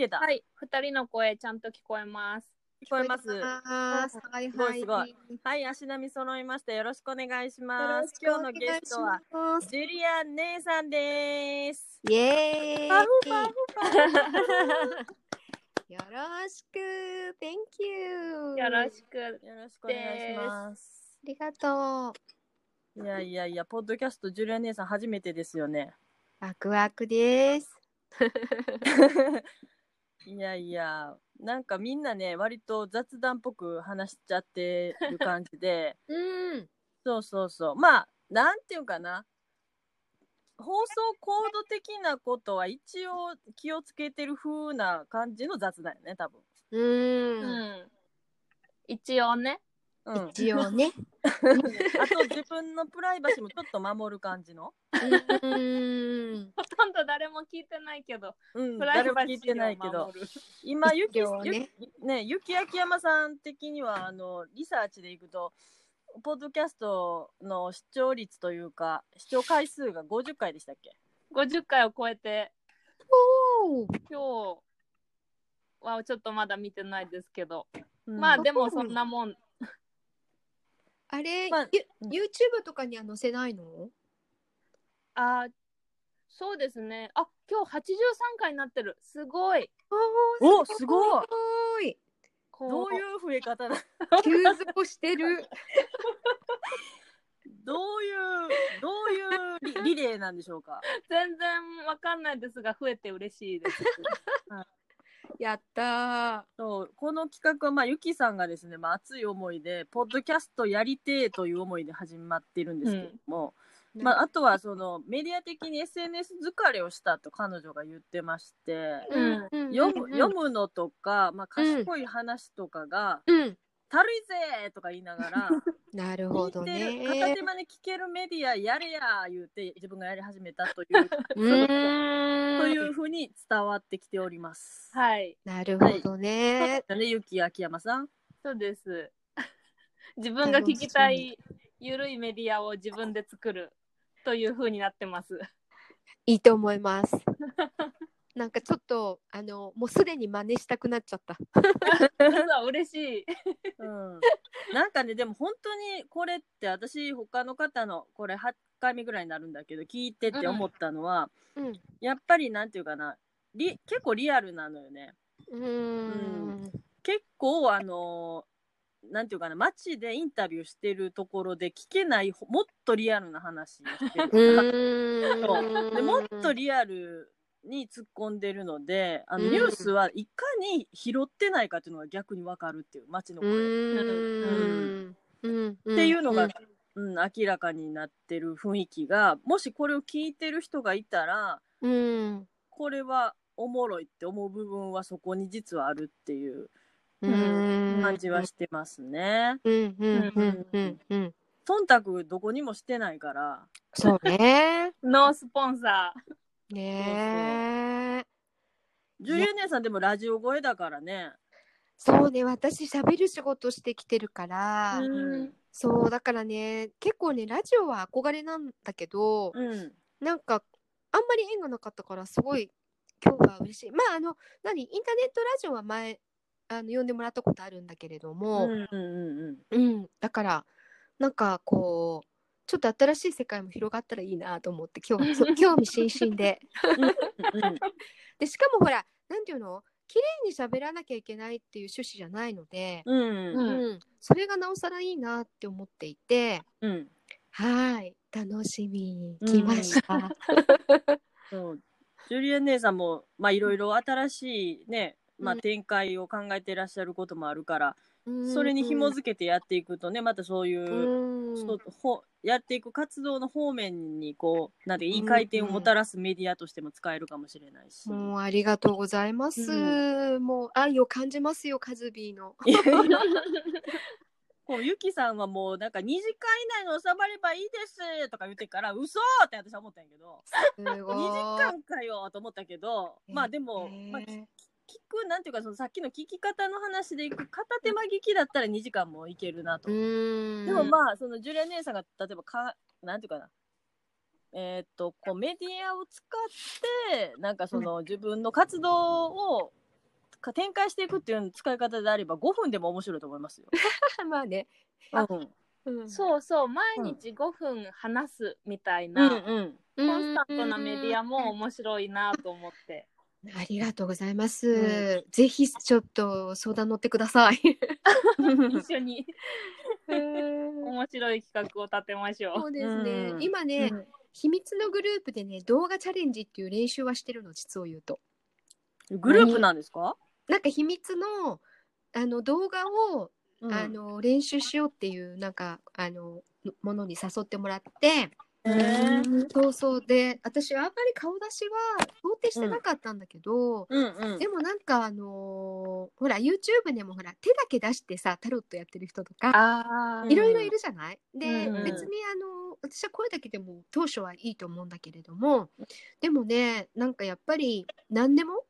けた。はい、二人の声ちゃんと聞こえます。聞こえます。ます。はいはいい。すごいはい、足並み揃いました。よろしくお願いします今日のゲストはジュリアン姉さんです。イエーイ。パフパフよろしく。Thank you。よろしく。よろしくお願いします。ありがとう。いやいやいや、ポッドキャストジュリアン姉さん初めてですよね。ワクワクです。いやいや、なんかみんなね、割と雑談っぽく話しちゃってる感じで、うん。そうそうそう。まあ、なんていうかな。放送コード的なことは一応気をつけてる風な感じの雑談よね、多分。う。うんん。一応ね。うん。一応ね。あと自分のプライバシーもちょっと守る感じの。うん。ほとんど誰も聞いてないけど、うん、プライ誰もバシー聞いてないけどを。守る今、ゆき、ねゆね、ゆきあきやまさん的には、あの、リサーチでいくと、ポッドキャストの視聴率というか、視聴回数が50回でしたっけ？50回を超えて、今日はちょっとまだ見てないですけど、うんまあでもそんなもん。あれ、まあ YouTube とかには載せないの？あーそうですね。あ、今日83回になってる。すごい。おすごいどういう増え方だ急増してる。どういう、どういうリリレーなんでしょうか？全然わかんないですが、増えて嬉しいです。やったそうこの企画は、まあ、ゆきさんがですね、まあ、熱い思いで、ポッドキャストやりてえという思いで始まってるんですけども、ー。まあ、あとはそのメディア的に SNS 疲れをしたと彼女が言ってまして、うんうん読むうん読むのとか、まあ、賢い話とかがうん。「たるいぜ!」とか言いながら なるほど聞いてる片ね手。間に聞けるメディアやれや言うて自分がやり始めたという うーん。というふうに伝わってきております。はい。なるほどね。ね、ゆき秋山さん。そうです。自分が聞きたいゆるいメディアを自分で作るという風になってます。いいと思います。なんかちょっと、あの、もうすでに真似したくなっちゃった。そう嬉しい。うん、なんかねでも本当にこれって私他の方のこれ8回目ぐらいになるんだけど聞いてって思ったのは、うん。やっぱりなんていうかなリ結構リアルなのよね。うーん。結構あのなんていうかな街でインタビューしてるところで聞けないほもっとリアルな話をしてる。でもっとリアルに突っ込んでるのであのうんニュースはいかに拾ってないかっていうのが逆に分かるっていう街のう声。うん。っていうのが、んうん明らかになってる雰囲気がもしこれを聞いてる人がいたらうん。これはおもろいって思う部分はそこに実はあるっていううん。感じはしてますね。うん。うん。うん。うん。うん。忖度どこにもしてないからそうね。ノースポンサねえ。ジュリア姉さんでもラジオ声だからね。そうね、私喋る仕事してきてるから、ー。うんそう、だからね、結構ね、ラジオは憧れなんだけど、うんなんか、あんまり縁がなかったから、すごい、今日は嬉しい。まあ、あの、何、インターネットラジオは前、あの、呼んでもらったことあるんだけれどうも、んうんうんうん、だから、なんか、こう、ちょっと新しい世界も広がったらいいなと思って、今日、興味津々で。で、しかもほら、なんていうの？綺麗に喋らなきゃいけないっていう趣旨じゃないので、うん。うん。うん、それがなおさらいいなって思っていて、うん。はい、楽しみに来ました。そう。ジュリア姉さんもまあいろいろ新しいね、まあ、うん。展開を考えていらっしゃることもあるから、うんそれに紐づけてやっていくとねまたそういう、うんそうほやっていく活動の方面にこうなんていい回転をもたらすメディアとしても使えるかもしれないし。もうありがとうございます。うもう愛を感じますよ、カズビーの。こうゆきさんはもうなんか2時間以内に収まればいいですとか言ってから嘘って私は思ったんやけどすごい。2時間かよと思ったけどまあでも、ねまあ、聞聞くなんていうかそのさっきの聞き方の話でいく片手間聞きだったら2時間もいけるなと、うん。でもまあそのジュリア姉さんが例えばかなんていうかなえーっとこうメディアを使ってなんかその自分の活動をか展開していくっていう使い方であれば5分でも面白いと思いますよ。まあね。あうんうんそうそう、毎日5分話すみたいうんな、うんコンスタントなメディアも面白いなと思って。ありがとうございます。うぜひちょっと相談乗ってください。一緒に。面白い企画を立てましょそうですね。うん。今ね、うん。秘密のグループでね、動画チャレンジっていう練習はしてるの、実を言うと。グループなんですか、なんか秘密のあの動画を、うん。あの練習しようっていうなんかあのものに誘ってもらって、そうそう。で私あんまり顔出しは想定してなかったんだけど、うんうん。でもなんかあのーほら YouTube でもほら手だけ出してさタロットやってる人とかあいろいろいるじゃない、で、うんうん。別にあの私は声だけでも当初はいいと思うんだけれどもでもねなんかやっぱり何でも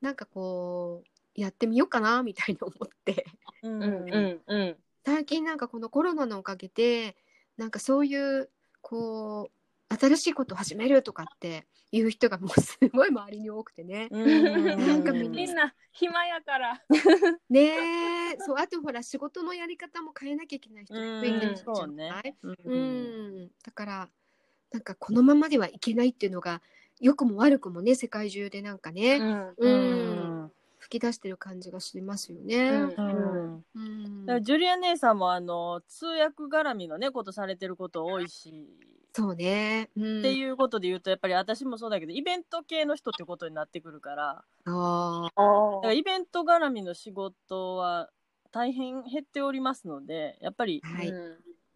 なんかこうやってみようかなみたいに思って。うんうんうんうん。最近なんかこのコロナのおかげでなんかそういうこう新しいことを始めるとかっていう人がもうすごい周りに多くてね。うん。なんかみみんな暇やから。ねえ。そうあとほら仕事のやり方も変えなきゃいけない人が増えてるじゃそうね。ない、だからなんかこのままではいけないっていうのが良くも悪くもね世界中でなんかね、ん。うん吹き出してる感じがしますよね。うん。うん。うん。だからジュリア姉さんもあの通訳絡みのねことされてること多いし、そうね、うん、っていうことで言うとやっぱり私もそうだけどイベント系の人ってことになってくるから。あだからイベント絡みの仕事は大変減っておりますのでやっぱりーはい、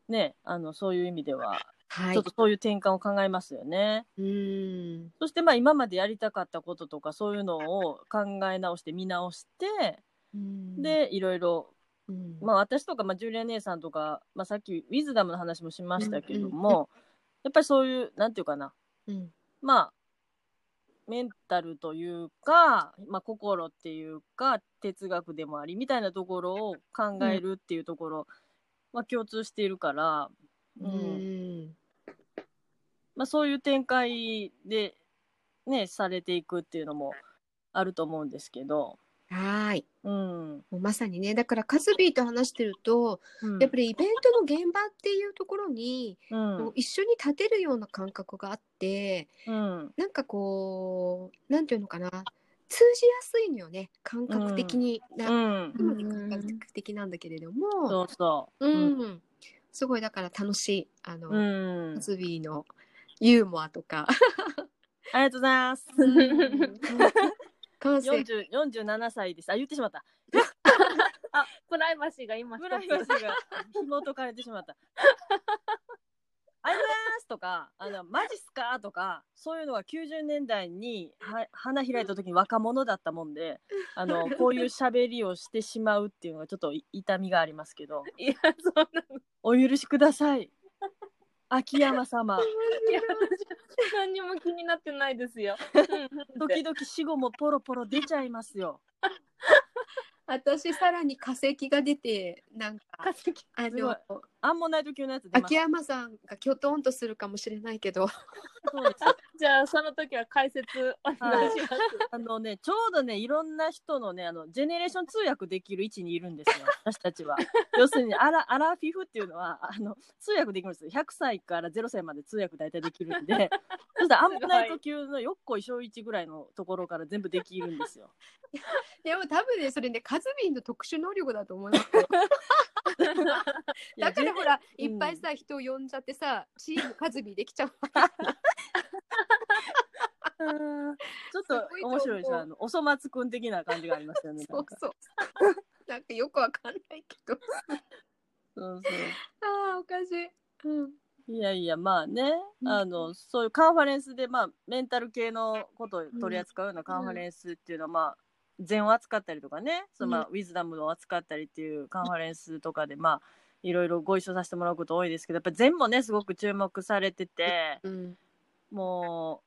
ねあのそういう意味でははい。ちょっとそういう転換を考えますよね。うん。そしてまあ今までやりたかったこととかそういうのを考え直して見直してうん、でいろいろうん、まあ私とか、まあ、ジュリア姉さんとか、まあ、さっきウィズダムの話もしましたけども、やっぱりそういうなんていうかな。うん。まあメンタルというか、まあ、心っていうか哲学でもありみたいなところを考えるっていうところは共通しているから、ううんんまあ、そういう展開で、ね、されていくっていうのもあると思うんですけど。はーい。うん。もうまさにね。だからカズビーと話してると、うん。やっぱりイベントの現場っていうところに、うん。一緒に立てるような感覚があってうん。なんかこうなんていうのかな。通じやすいのよね。感覚的に、うなんん。今で感覚的なんだけれども、そうそう。ううんん。すごいだから楽しい。あの、うん。カズビーのユーモアとかありがとうございます。感性40 47歳です。あ、言ってしまった。あ、プライバシーが今一プライバシつ。ーが紐解かれてしまった。ありがとうございますとか、あの、マジっすかとか、そういうのが90年代には花開いた時に若者だったもんで、あの、こういう喋りをしてしまうっていうのがちょっとい痛みがありますけど、いや、そんなの。お許しください。秋山様。いや、私何にも気になってないですよ。うん時々死後もポロポロ出ちゃいますよ。私さらに化石が出てなんか化石あのアンモナイト級のやつ出ます秋。山さんがきょとんとするかもしれないけどそうです じゃあ、その時は解説お願いします。あのね、ちょうどね、いろんな人のね、あの、ジェネレーション通訳できる位置にいるんですよ、私たちは。要するに、アラ、アラフィフっていうのは、あの、通訳できるんですよ。100歳から0歳まで通訳大体できるんで、そしたらアンモナイト級のよっこい小一ぐらいのところから全部できるんですよ。でも多分ねそれねカズビンの特殊能力だと思いますよ だからほら、いっぱいさ人を呼んじゃってさチームカズビーできちゃう うん。ちょっと面白いですよ。あの、おそ松くん的な感じがありますよね。なんか。そうそう。なんかよくわかんないけど。そうそう。ああおかしい、うん、いやいや、まあね、うん。あの、そういうカンファレンスで、まあ、メンタル系のことを取り扱うようなカンファレンスっていうのは、まあ、禅を扱ったりとかね、そのまあ、ウィズダムを扱ったりっていうカンファレンスとかで、まあ、いろいろご一緒させてもらうこと多いですけど、やっぱ禅もね、すごく注目されてて、うん、も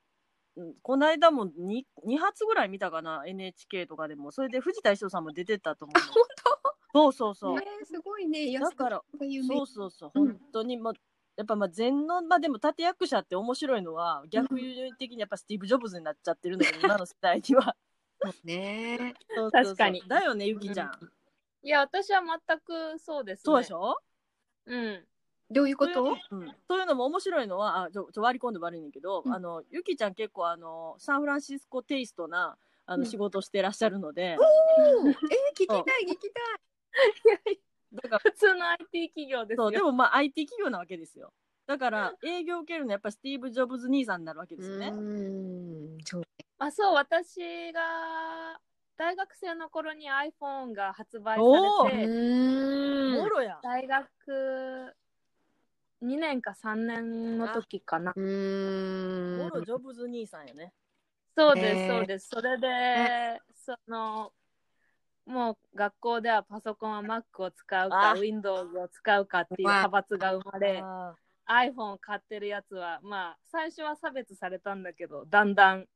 う、うんこの間も 2, 2発ぐらい見たかな、NHK とかでも。それで藤田一生さんも出てたと思うの。そうそうそう。ねすごいね。だから、そうそうそう、うん。本当にもうやっぱまあ禅のまあでも立役者って面白いのは逆的にやっぱスティーブ・ジョブズになっちゃってるので今の世代にはね。そうそうそう確かにだよね、ゆきちゃん。いや、私は全くそうです、ね。そうでしょ？うん。どういうこと？うん、そういうのも面白いのはあちょちょ割り込んで悪いねんだけど、うんあのゆきちゃん結構あのサンフランシスコテイストなあうんの仕事してらっしゃるので、えー、聞きたい、聞きたい。だから普通の IT 企業ですよ。そうでもまあ IT 企業なわけですよだから営業を受けるのはやっぱスティーブ・ジョブズ兄さんになるわけですよね。うーん、そう。あ、そう、私が大学生の頃に iPhone が発売されて、ーもろや。大学2年か3年の時かな。うーん。もろジョブズ兄さんやね。そうです、へーそうです。それで、その、もう学校ではパソコンは Mac を使うか、あ Windows を使うかっていう派閥が生まれ、あ iPhone を買ってるやつは、まあ、最初は差別されたんだけど、だんだん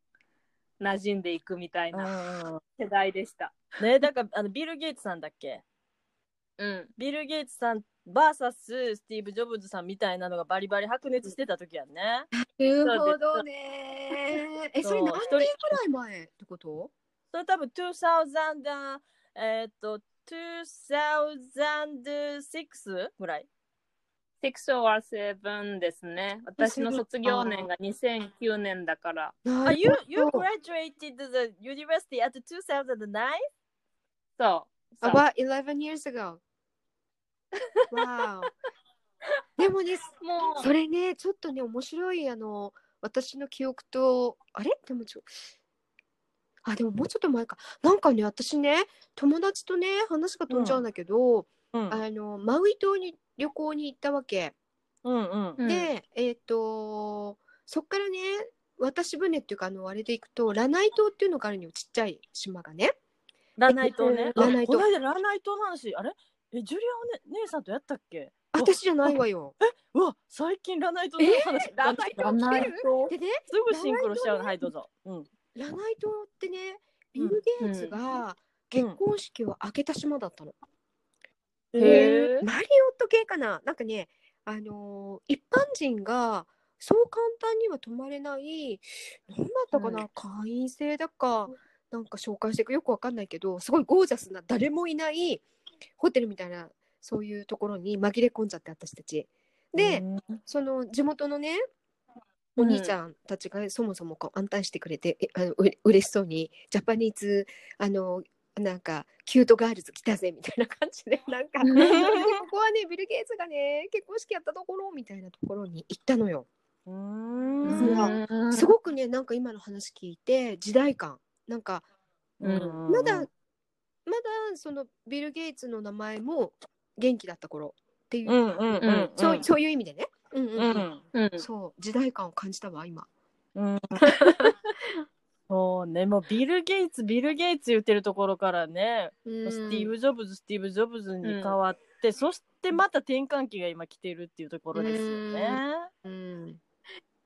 馴染んでいくみたいなー世代でした。ねだからあのビル・ゲイツさんだっけ？うん。ビル・ゲイツさん VS スティーブ・ジョブズさんみたいなのがバリバリ白熱してた時やんね。なるほどね。え、それ何年ぐらい前ってこと？それ多分2000えーっと2006ぐらい6 or 7ですね。私の卒業年が2009年だから。あ、you, ほ you ど graduated the university at 2009? そう。そう About 11 years ago. wow. でもね、もう、それね、ちょっとね、面白い、あの、私の記憶と、あれ？でもちょ、あ、でももうちょっと前か。なんかね、私ね、友達とね、話が飛んじゃうんだけど、うんあの、マウイ島に旅行に行ったわけ。うんうん。うんで、えっ、と、そっからね、渡し船っていうか、あの、あれで行くと、ラナイ島っていうのがあるのよ、ちっちゃい島がね。ラナイトね。ラナイトあこの間ラナイトの話、あれ？え、ジュリアお、ね、姉さんとやったっけ？私じゃないわよ。うわ、最近ラナイトの話。ラナイトラナイトでね、すぐシンクロしちゃうの。はい、どうぞ。うん。ラナイ島ってね、ビル・ゲイツが結婚式を挙げた島だったの。へーマリオット系かな？なんかね、あのー一般人がそう簡単には泊まれない、なんだったかな、うん会員制だか、なんか紹介していくよくわかんないけど、すごいゴージャスな誰もいないホテルみたいな、そういうところに紛れ込んじゃって、私たち。で、うんその地元のね、お兄ちゃんたちがそもそもこうアテンドしてくれて、えあのうれ嬉しそうに、 Japanese、あの、なんか、 cute girls 来たぜみたいな感じで、なんか、ここはね、ビル・ゲイツがね、結婚式やったところみたいなところに行ったのよ。うんすごくね、なんか今の話聞いて、時代感。なんか、うんまだ、まだそのビル・ゲイツの名前も元気だった頃っていう、うんうんうん。そうそういう意味でね。うんうんううんん。うん。そう、時代感を感じたわ、今。うん。そうね、もうビル・ゲイツ、ビル・ゲイツ言ってるところからね、うん。スティーブ・ジョブズ、スティーブ・ジョブズに変わって、そしてまた転換期が今来てるっていうところですよね。うん。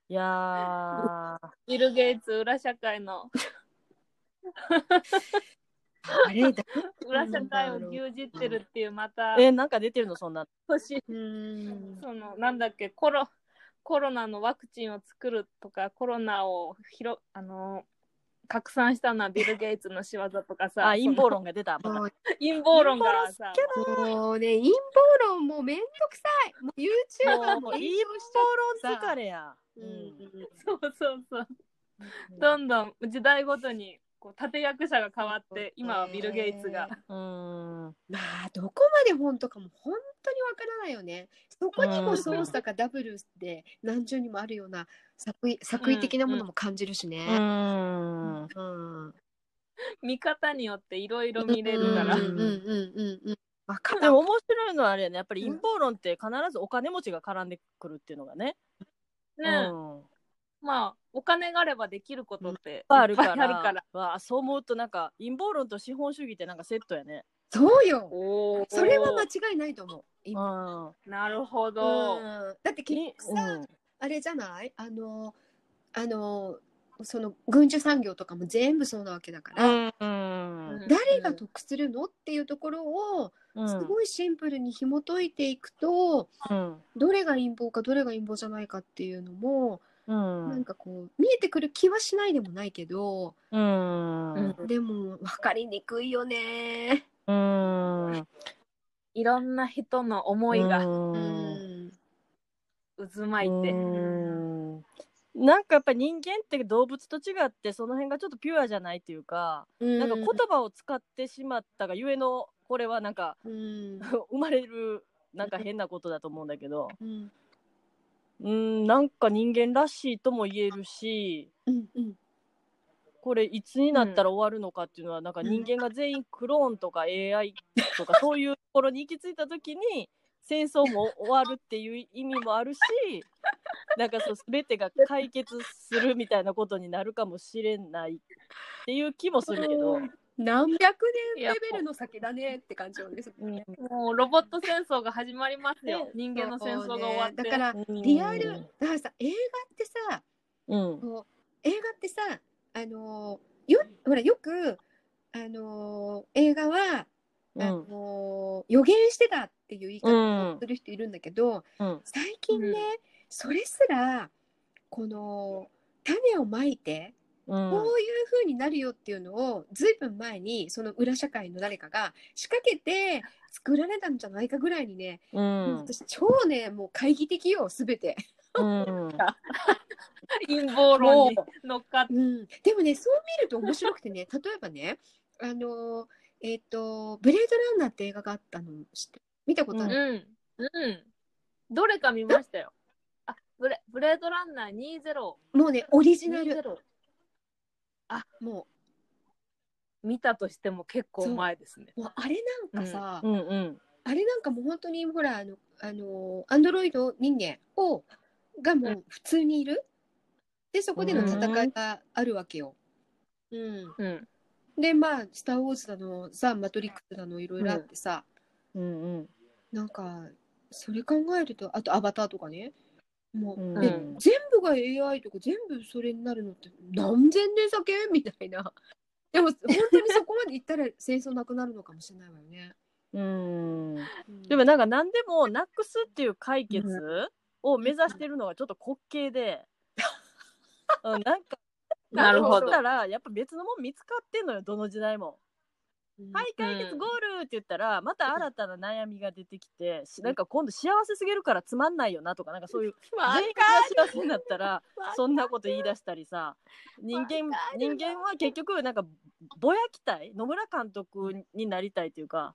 いやー、ビル・ゲイツ裏社会の。あれだ。裏社会を牛耳ってるっていうまた。え、なんか出てるの、そんな。そのなんだっけコロコロナのワクチンを作るとかコロナを広あの拡散したのはビル・ゲイツの仕業とかさあ、陰謀そ論が出た。陰謀論がさもうね、陰謀論もうめんどくさい。もう YouTuber も陰炎上しちゃ謀論疲れや。う。うんうんそうそうそうどんどん時代ごとにこう立役者が変わって今はビル・ゲイツがうん。まあ、どこまで本当かも本当にわからないよね。そこにも操作かダブルで何重にもあるような作為作為的なものも感じるしうね。ん。うん。見方によっていろいろ見れるから、うんうんうんうんうん。わかる。でも面白いのはあれやね、やっぱり陰謀論って必ずお金持ちが絡んでくるっていうのがね。ね、うん。まあお金があればできることっていっいっぱいあるから。あるからわあそう思うとなんか陰謀論と資本主義ってなんかセットやね。そうよ。それは間違いないと思う。う今ん。なるほど、うんだって結い局さ、あれじゃない？あの、あの、その軍需産業とかも全部そうなわけだから、うん。うん。誰が得するのっていうところをうん。すごいシンプルに紐解いていくと、うん。どれが陰謀かどれが陰謀じゃないかっていうのもうん。なんかこう見えてくる気はしないでもないけど、うん。うんでも分かりにくいよね。うん。いろんな人の思いがううん。ん渦巻いて。うん。なんかやっぱり人間って動物と違ってその辺がちょっとピュアじゃないっていうか、なんか言葉を使ってしまったがゆえのこれはなんかうん。生まれるなんか変なことだと思うんだけど。うんうんなんか人間らしいとも言えるしうんうん。これいつになったら終わるのかっていうのは、なんか人間が全員クローンとか AI とかそういうところに行き着いた時に戦争も終わるっていう意味もあるしなんかそう全てが解決するみたいなことになるかもしれないっていう気もするけど、何百年レベルの先だねって感じなんですうん。ね。もうロボット戦争が始まりますよ。ね。人間の戦争が終わって。だからリアルだからさ映画ってさうん。こう映画ってさあのーよほらよくあのー映画は、うん。あのー予言してたっていう言い方うん。をする人いるんだけど、うん。最近ね、うん。それすらこの種をまいてうんこういう風になるよっていうのをずいぶん前にその裏社会の誰かが仕掛けて作られたんじゃないかぐらいにね、うん私超ねもう懐疑的よ全て。うん 陰謀論に乗っかって。うん、でもねそう見ると面白くてね例えばねあのえっ、と「ブレードランナー」って映画があったの知って見たことあうん。る、うん。どれか見ましたよ。あ、ブレブレードランナー20。もうねオリジナル20も見たとしても結構前ですね。うもうあれなんかさ、うんうん。あれなんかもう本当にほらあのあのアンドロイド人間をがもう普通にいる。でそこでの戦いがあるわけよ。うん、うん。でまあ「スター・ウォーズ」だのさ「マトリックス」だのいろいろあってさ、うんうん。なんかそれ考えるとあと「アバター」とかねもう、うん。で全部が AI とか全部それになるのって何千年先？みたいな。でも本当にそこまでいったら戦争なくなるのかもしれないわよね。うん。うん。でもなんか何でもなくすっていう解決を目指してるのがちょっと滑稽で、うん、なんかなるほど。たらやっぱ別のもん見つかってんのよどの時代も。うん。はい解決ゴールって言ったらまた新たな悩みが出てきてしなんか今度幸せすぎるからつまんないよなとかなんかそういう全員が幸せになったらそんなこと言い出したりさ人間人間は結局なんかぼやきたい野村監督になりたいっていうか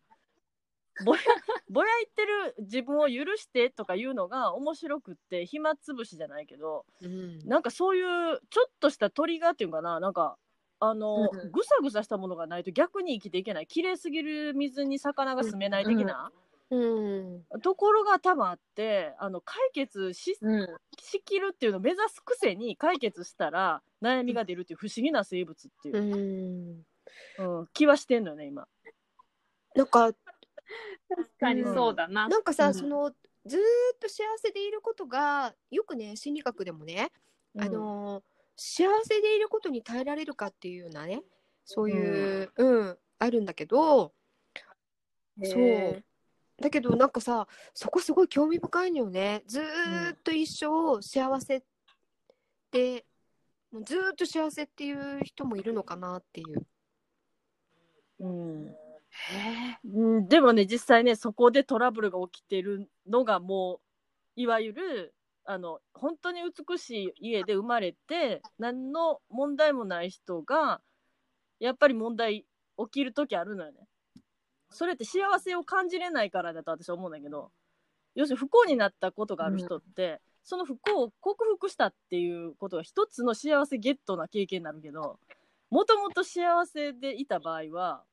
ぼや ぼやいてる自分を許してとかいうのが面白くって暇つぶしじゃないけどうん。なんかそういうちょっとしたトリガーっていうかななんかあの、うんぐさぐさしたものがないと逆に生きていけない。綺麗すぎる水に魚が住めない的な。うん。ところが多分あってあの解決しうん。しきるっていうのを目指すくせに解決したら悩みが出るっていう不思議な生物っていう。う、ん。うん。気はしてんのよね今。なんか確かにそうだな。なんかさ、うん。そのずーっと幸せでいることがよくね心理学でもね、あのー幸せでいることに耐えられるかっていうようなねそういう、うん。あるんだけどそう。へだけどなんかさそこすごい興味深いのよね。ずーっと一生幸せって、もうずーっと幸せっていう人もいるのかなっていう。うん。え。うん、でもね実際ねそこでトラブルが起きてるのがもういわゆるあの本当に美しい家で生まれて何の問題もない人がやっぱり問題起きる時あるのよね。それって幸せを感じれないからだと私は思うんだけど要するに不幸になったことがある人って、その不幸を克服したっていうことが一つの幸せゲットな経験になるけどもともと幸せでいた場合は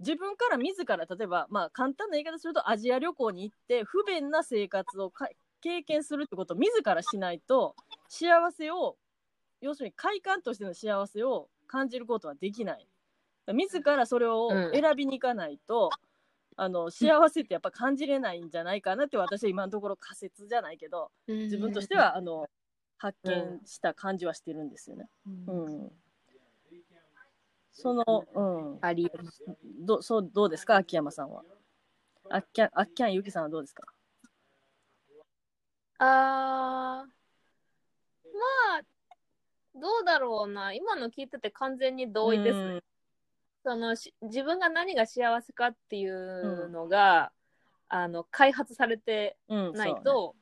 自分から自ら例えばまあ簡単な言い方するとアジア旅行に行って不便な生活をか経験するってことを自らしないと幸せを要するに快感としての幸せを感じることはできない。自らそれをうん。選びに行かないと、あの幸せってやっぱ感じれないんじゃないかなって私は今のところ仮説じゃないけど自分としてはあの発見した感じはしてるんですよね。うん、その、うん、あり。どそうどうですか？秋山さんは。あっきゃんあっきゃんゆきさんはどうですか？あー。あ、どうだろうな。今の聞いてて完全に同意ですね。うん。そのし自分が何が幸せかっていうのが、あの開発されてうんないと、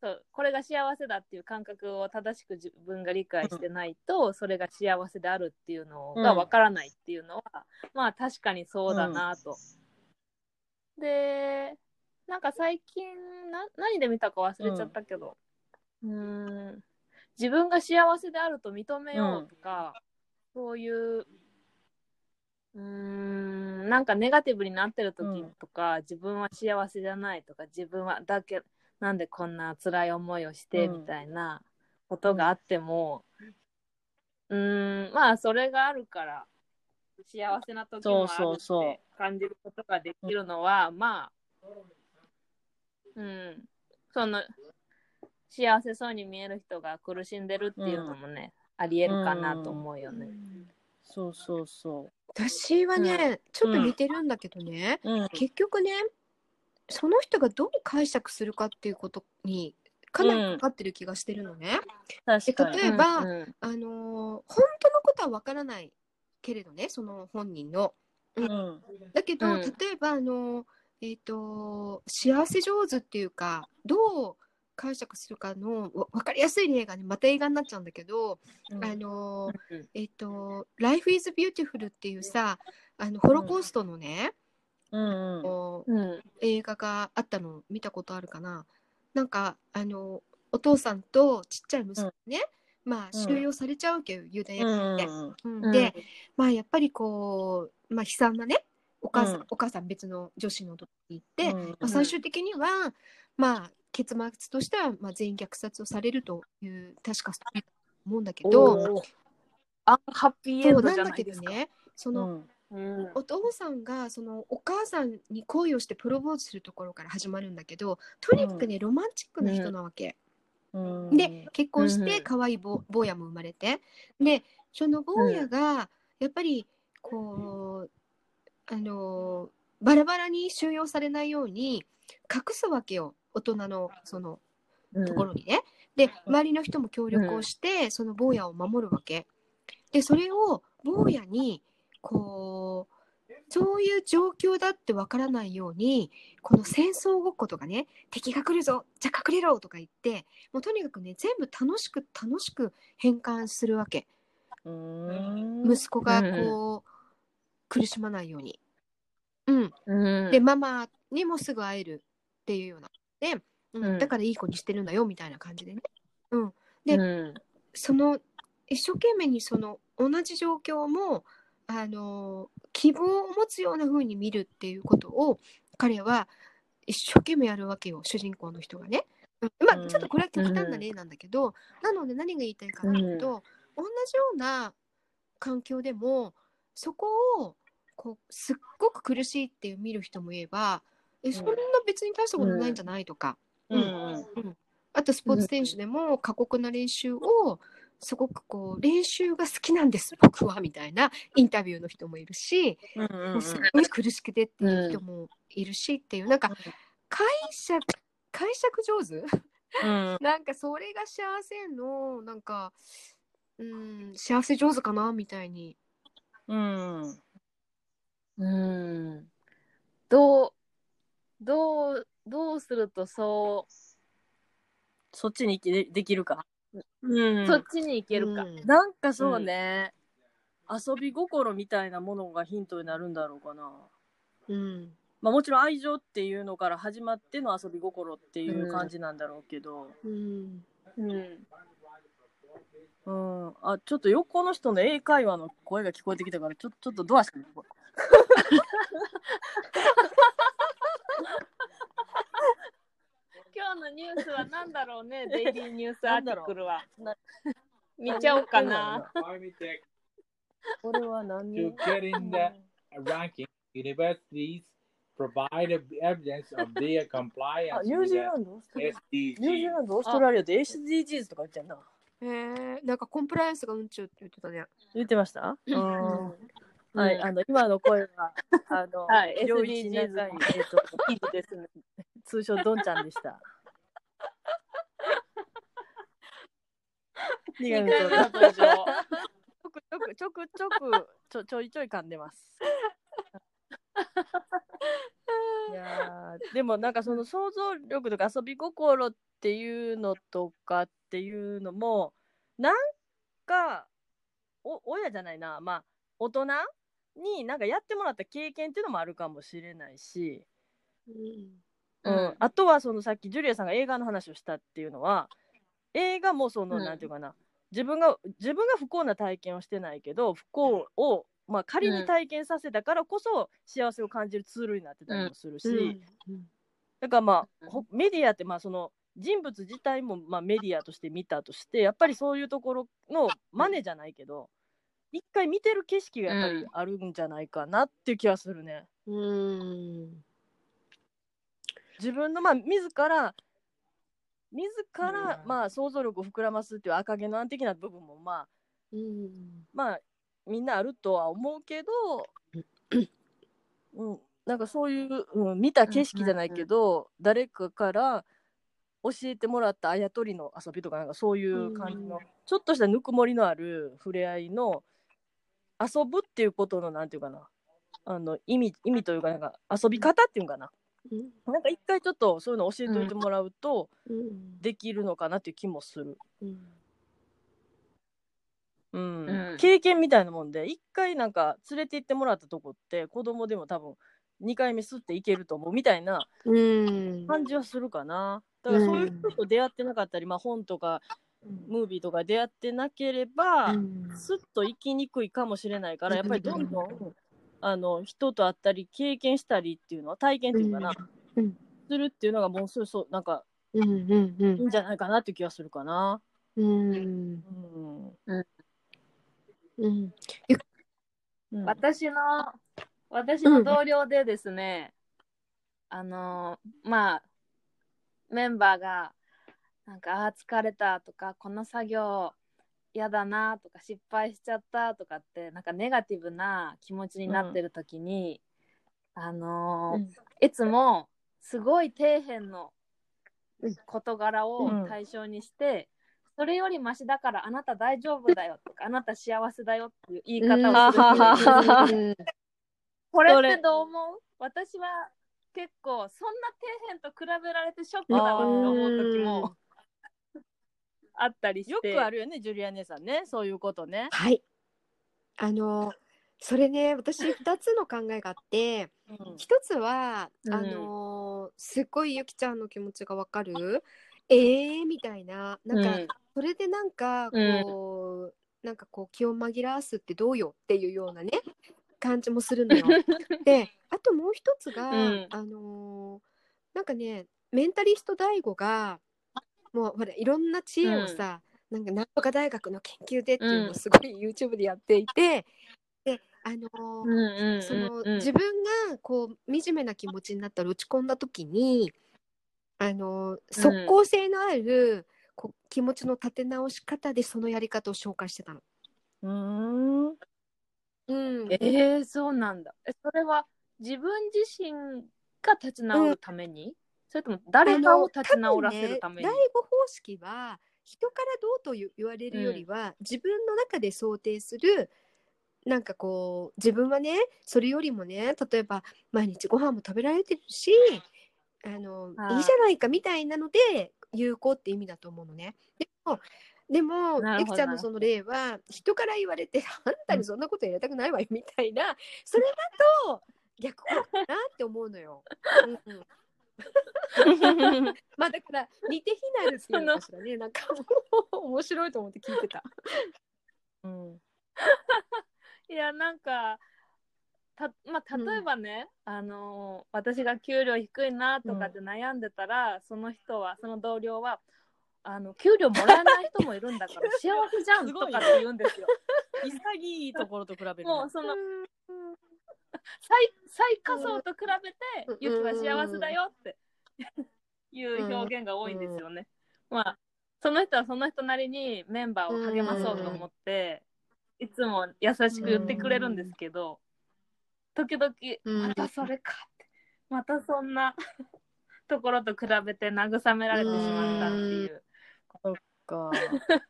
そうこれが幸せだっていう感覚を正しく自分が理解してないと、それが幸せであるっていうのがわからないっていうのは、まあ確かにそうだなと。でなんか最近な何で見たか忘れちゃったけど、うーん。自分が幸せであると認めようとか、そういううーんなんかネガティブになってる時とか、自分は幸せじゃないとか自分はだけなんでこんな辛い思いをしてうん。みたいなことがあってもうーんまあそれがあるから幸せな時もあるそうそうそう。って感じることができるのはまあうんその幸せそうに見える人が苦しんでるっていうのもね、ありえるかなと思うよね。そうそうそ私はね、ちょっと似てるんだけどね、う。うん。結局ねその人がどう解釈するかっていうことにかなりかかってる気がしてるのね。確かに。例えばうんうんあのー本当のことはわからないけれどねその本人の。うん。だけど、うん例えばあのーえっ、と幸せ上手っていうかどう解釈するかのわ分かりやすい例がねまた映画になっちゃうんだけど、あのーうん。えっ、と「Life is Beautiful」っていうさあのホロコーストのね、うんうん。映画があったの見たことあるかな。なんかあのお父さんとちっちゃい息子がね、まあうん収容されちゃうわけよ、ユダヤうん人で、まあやっぱりこう、まあ、悲惨なねお母さん、うん。お母さん別の女子のとこに行って、うん。まあ、最終的には、まあ結末としては、まあ、全員虐殺をされるという確かストーリーだと思うんだけどあハッピーエンドなんだ。けどねその、うん。うん。お父さんがそのお母さんに恋をしてプロポーズするところから始まるんだけどとにかくね、ロマンチックな人なわけ。うん。で結婚して可愛い坊坊やも生まれて。でその坊やがやっぱりこうあのバラバラに収容されないように隠すわけよ大人のそのところにね。で周りの人も協力をして、その坊やを守るわけ。でそれを坊やにこうそういう状況だってわからないようにこの戦争ごっことかね敵が来るぞじゃあ隠れろとか言ってもうとにかくね全部楽しく楽しく変換するわけ。うん。息子がこう、苦しまないように。うん、うん。でママにもすぐ会えるっていうような。で、うん。うん。だからいい子にしてるんだよみたいな感じでね。うん、でうん。その一生懸命にその同じ状況もあの希望を持つような風に見るっていうことを彼は一生懸命やるわけよ主人公の人がね。うん。まあうん。ちょっとこれは極端な例なんだけど、なので何が言いたいかというと、同じような環境でもそこをこうすっごく苦しいって見る人もいればえそんな別に大したことないんじゃないとか、うん。うん。あとスポーツ選手でも過酷な練習をすごくこう練習が好きなんです僕はみたいなインタビューの人もいるし、うんうんもうすっごい苦しくてっていう人もいるしっていうなんか解釈解釈上手？うん。なんかそれが幸せのなんかうん幸せ上手かなみたいにうん。うん。どうどうどうするとそそっちにでできるか？うう、ん。そっちに行けるか。うん。なんかそうね、遊び心みたいなものがヒントになるんだろうかな。うん。まあもちろん愛情っていうのから始まっての遊び心っていう感じなんだろうけど、うんうん。うん、あちょっと横の人の英会話の声が聞こえてきたからちょちょっとドアして。みよう今日のニュースは何だろうね、デイリーニュースアーティクルは。な。見ちゃおうかな。これは何？To get in the ranking, universities provide evidence of their あ compliance ニュー with ジー the ランド？オーストラリアニュージー SDGs. ランド？オーストラリアで SDGs とか言ってんなへえなんかコンプライアンスがうんちゅうって言ってたね。言ってました？はい、あの今の声はあの、はい両一 SDGs 仲いいえっ、と記事ですね。通称ドンちゃんでした。苦味二回目のの登場。ちょくちょくちょくちょくちょちょいちょい噛んでます。いやー。でもなんかその想像力とか遊び心っていうのとかっていうのもなんかお親じゃないな。まあ大人になんかやってもらった経験っていうのもあるかもしれないし、うん。うん。うん。あとはそのさっきジュリアさんが映画の話をしたっていうのは映画もその、うん。なんていうかな。自分が自分が不幸な体験をしてないけど不幸を、まあ、仮に体験させたからこそ幸せを感じるツールになってたりもするし、だからまあほメディアってまあその人物自体もまあメディアとして見たとしてやっぱりそういうところの真似じゃないけど一回見てる景色がやっぱりあるんじゃないかなっていう気はするね。うん。自分のまあ自ら自ら、うん。まあ想像力を膨らますっていう赤毛のアン的な部分もまあうん。まあみんなあるとは思うけど、うん、なんかそういう、うん、見た景色じゃないけど、誰かから教えてもらったあやとりの遊びとかなんかそういう感じの、うんちょっとしたぬくもりのある触れ合いの遊ぶっていうことのなんていうかな。あの意味意味というかなんか遊び方っていうかな。うん。なんか一回ちょっとそういうの教えておいてもらうとうん。できるのかなっていう気もする。うんうん。うん。経験みたいなもんで一回なんか連れて行ってもらったとこって子供でも多分2回目すっていけると思うみたいなうん。感じはするかな。だからそういう人と出会ってなかったり、まあ、本とかムービーとか出会ってなければ、うん。すっと生きにくいかもしれないからやっぱりどんどうんんあの人と会ったり経験したりっていうのは体験っていうかな、うん。するっていうのがもうすぐそうなんかうんうんういいんんじゃないかなっていう気がするかな。うん。うんうん。うん。私の、私の同僚でですね、あのーまあ、メンバーが、なんか、あー疲れたとか、この作業嫌だなとか、失敗しちゃったとかって、なんかネガティブな気持ちになってる時に、あのーうん。いつも、すごい底辺のうん。事柄を対象にして、それよりマシだからあなた大丈夫だよとか、あなた幸せだよっていう言い方をするこれってどう思う？私は結構そんな底辺と比べられてショックだわって思う時もあったりして。よくあるよねジュリア姉さんね。そういうことね。はい。あの、それね、私二つの考えがあって、うん。一つは、うん。あの、すっごいゆきちゃんの気持ちがわかる？ええー、みたいな、なんか、うんそれでなんか、こう、なんかこう気を紛らわすってどうよっていうようなね、感じもするのよ。で、あともう一つが、うん。あのーなんかね、メンタリスト DAIGO が、もうほら、いろんな知恵をさ、なんかなんとか大学の研究でっていうのうん。をすごい YouTube でやっていて、で、あのーうんうんうんそのうん自分がこう惨めな気持ちになったら落ち込んだ時にあの即効性のある、こう気持ちの立て直し方でそのやり方を紹介してたの。うーん。うん、えー、そうなんだ。えそれは自分自身が立ち直るために、それとも誰かを立ち直らせるために、ね、第五方式は人からどうと言言われるよりは、自分の中で想定するなんかこう自分はねそれよりもね例えば毎日ご飯も食べられてるしあのいいじゃないかみたいなので有効って意味だと思うのね。でもでもゆきちゃんのその例は人から言われて あんたにそんなことやりたくないわよ みたいなそれだと逆効果かなって思うのよ。うんうん まあだから似て非なるっていうのかしらねなんか面白いと思って聞いてた。うんいやなんかた、まあ、例えばね、あのー私が給料低いなとかって悩んでたら、その人はその同僚はあの給料もらえない人もいるんだから 幸せじゃんとかって言うんですよ。潔いところと比べるもうその最最下層と比べて、うん。ゆきは幸せだよっていう表現が多いんですよね。まあその人はその人なりにメンバーを励まそうと思って、いつも優しく言ってくれるんですけど、時々、うん。またそれかって、またそんなところと比べて慰められてしまったっていう。か。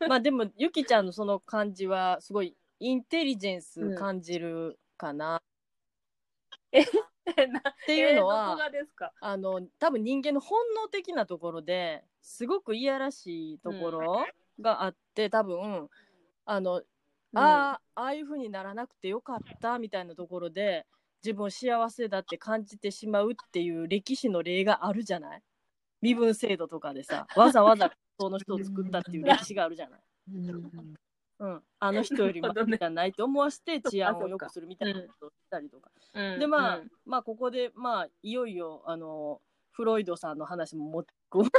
まあでも、ゆきちゃんのその感じは、すごいインテリジェンス感じるかな。っていうのは、えーどこがですか？あの、多分人間の本能的なところですごくいやらしいところがあって、多分、あの、ああ、ああいう風にならなくてよかったみたいなところで、自分を幸せだって感じてしまうっていう歴史の例があるじゃない？身分制度とかでさ、わざわざその人を作ったっていう歴史があるじゃない？うん。うん。あの人よりもじゃないと思わせて治安を良くするみたいなことをしたりとか。うん。で、まあ、うん。まあ、ここで、まあ、いよいよ、あの、フロイドさんの話も持ち込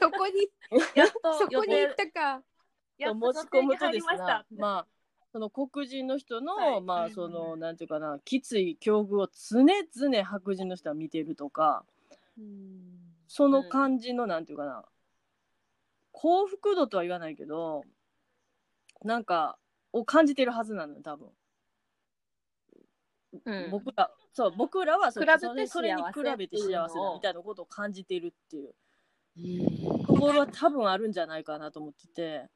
そこにやっとそこに行っ予定たか。やっと持ち込むとですね、まあ、その黒人の人の、はい。まあ、その、なんていうかな、きつい境遇を常々白人の人は見てるとか、その感じの、なんていうかな、幸福度とは言わないけど、なんか、を感じてるはずなのよ、多分。うん。僕ら、そう、僕らはそう比べてそれそれに比べて幸せだみたいなことを感じているっていう。ところは多分あるんじゃないかなと思ってて、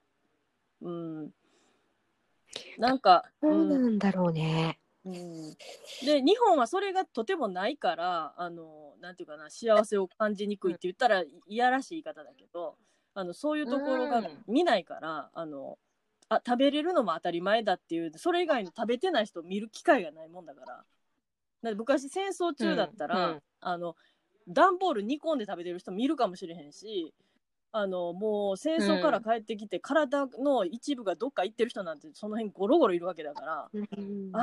うん。なんか、そうなんだろうね。うん、で日本はそれがとてもないからあのなんていうかな幸せを感じにくいって言ったらいやらしい言い方だけどあのそういうところがうん。見ないから、あのあ食べれるのも当たり前だっていうそれ以外の食べてない人を見る機会がないもんだから。だ昔戦争中だったら、うんうん。あの段ボール煮込んで食べてる人見るかもしれへんしあのもう戦争から帰ってきて、体の一部がどっか行ってる人なんてその辺ゴロゴロいるわけだから。うん。ああ、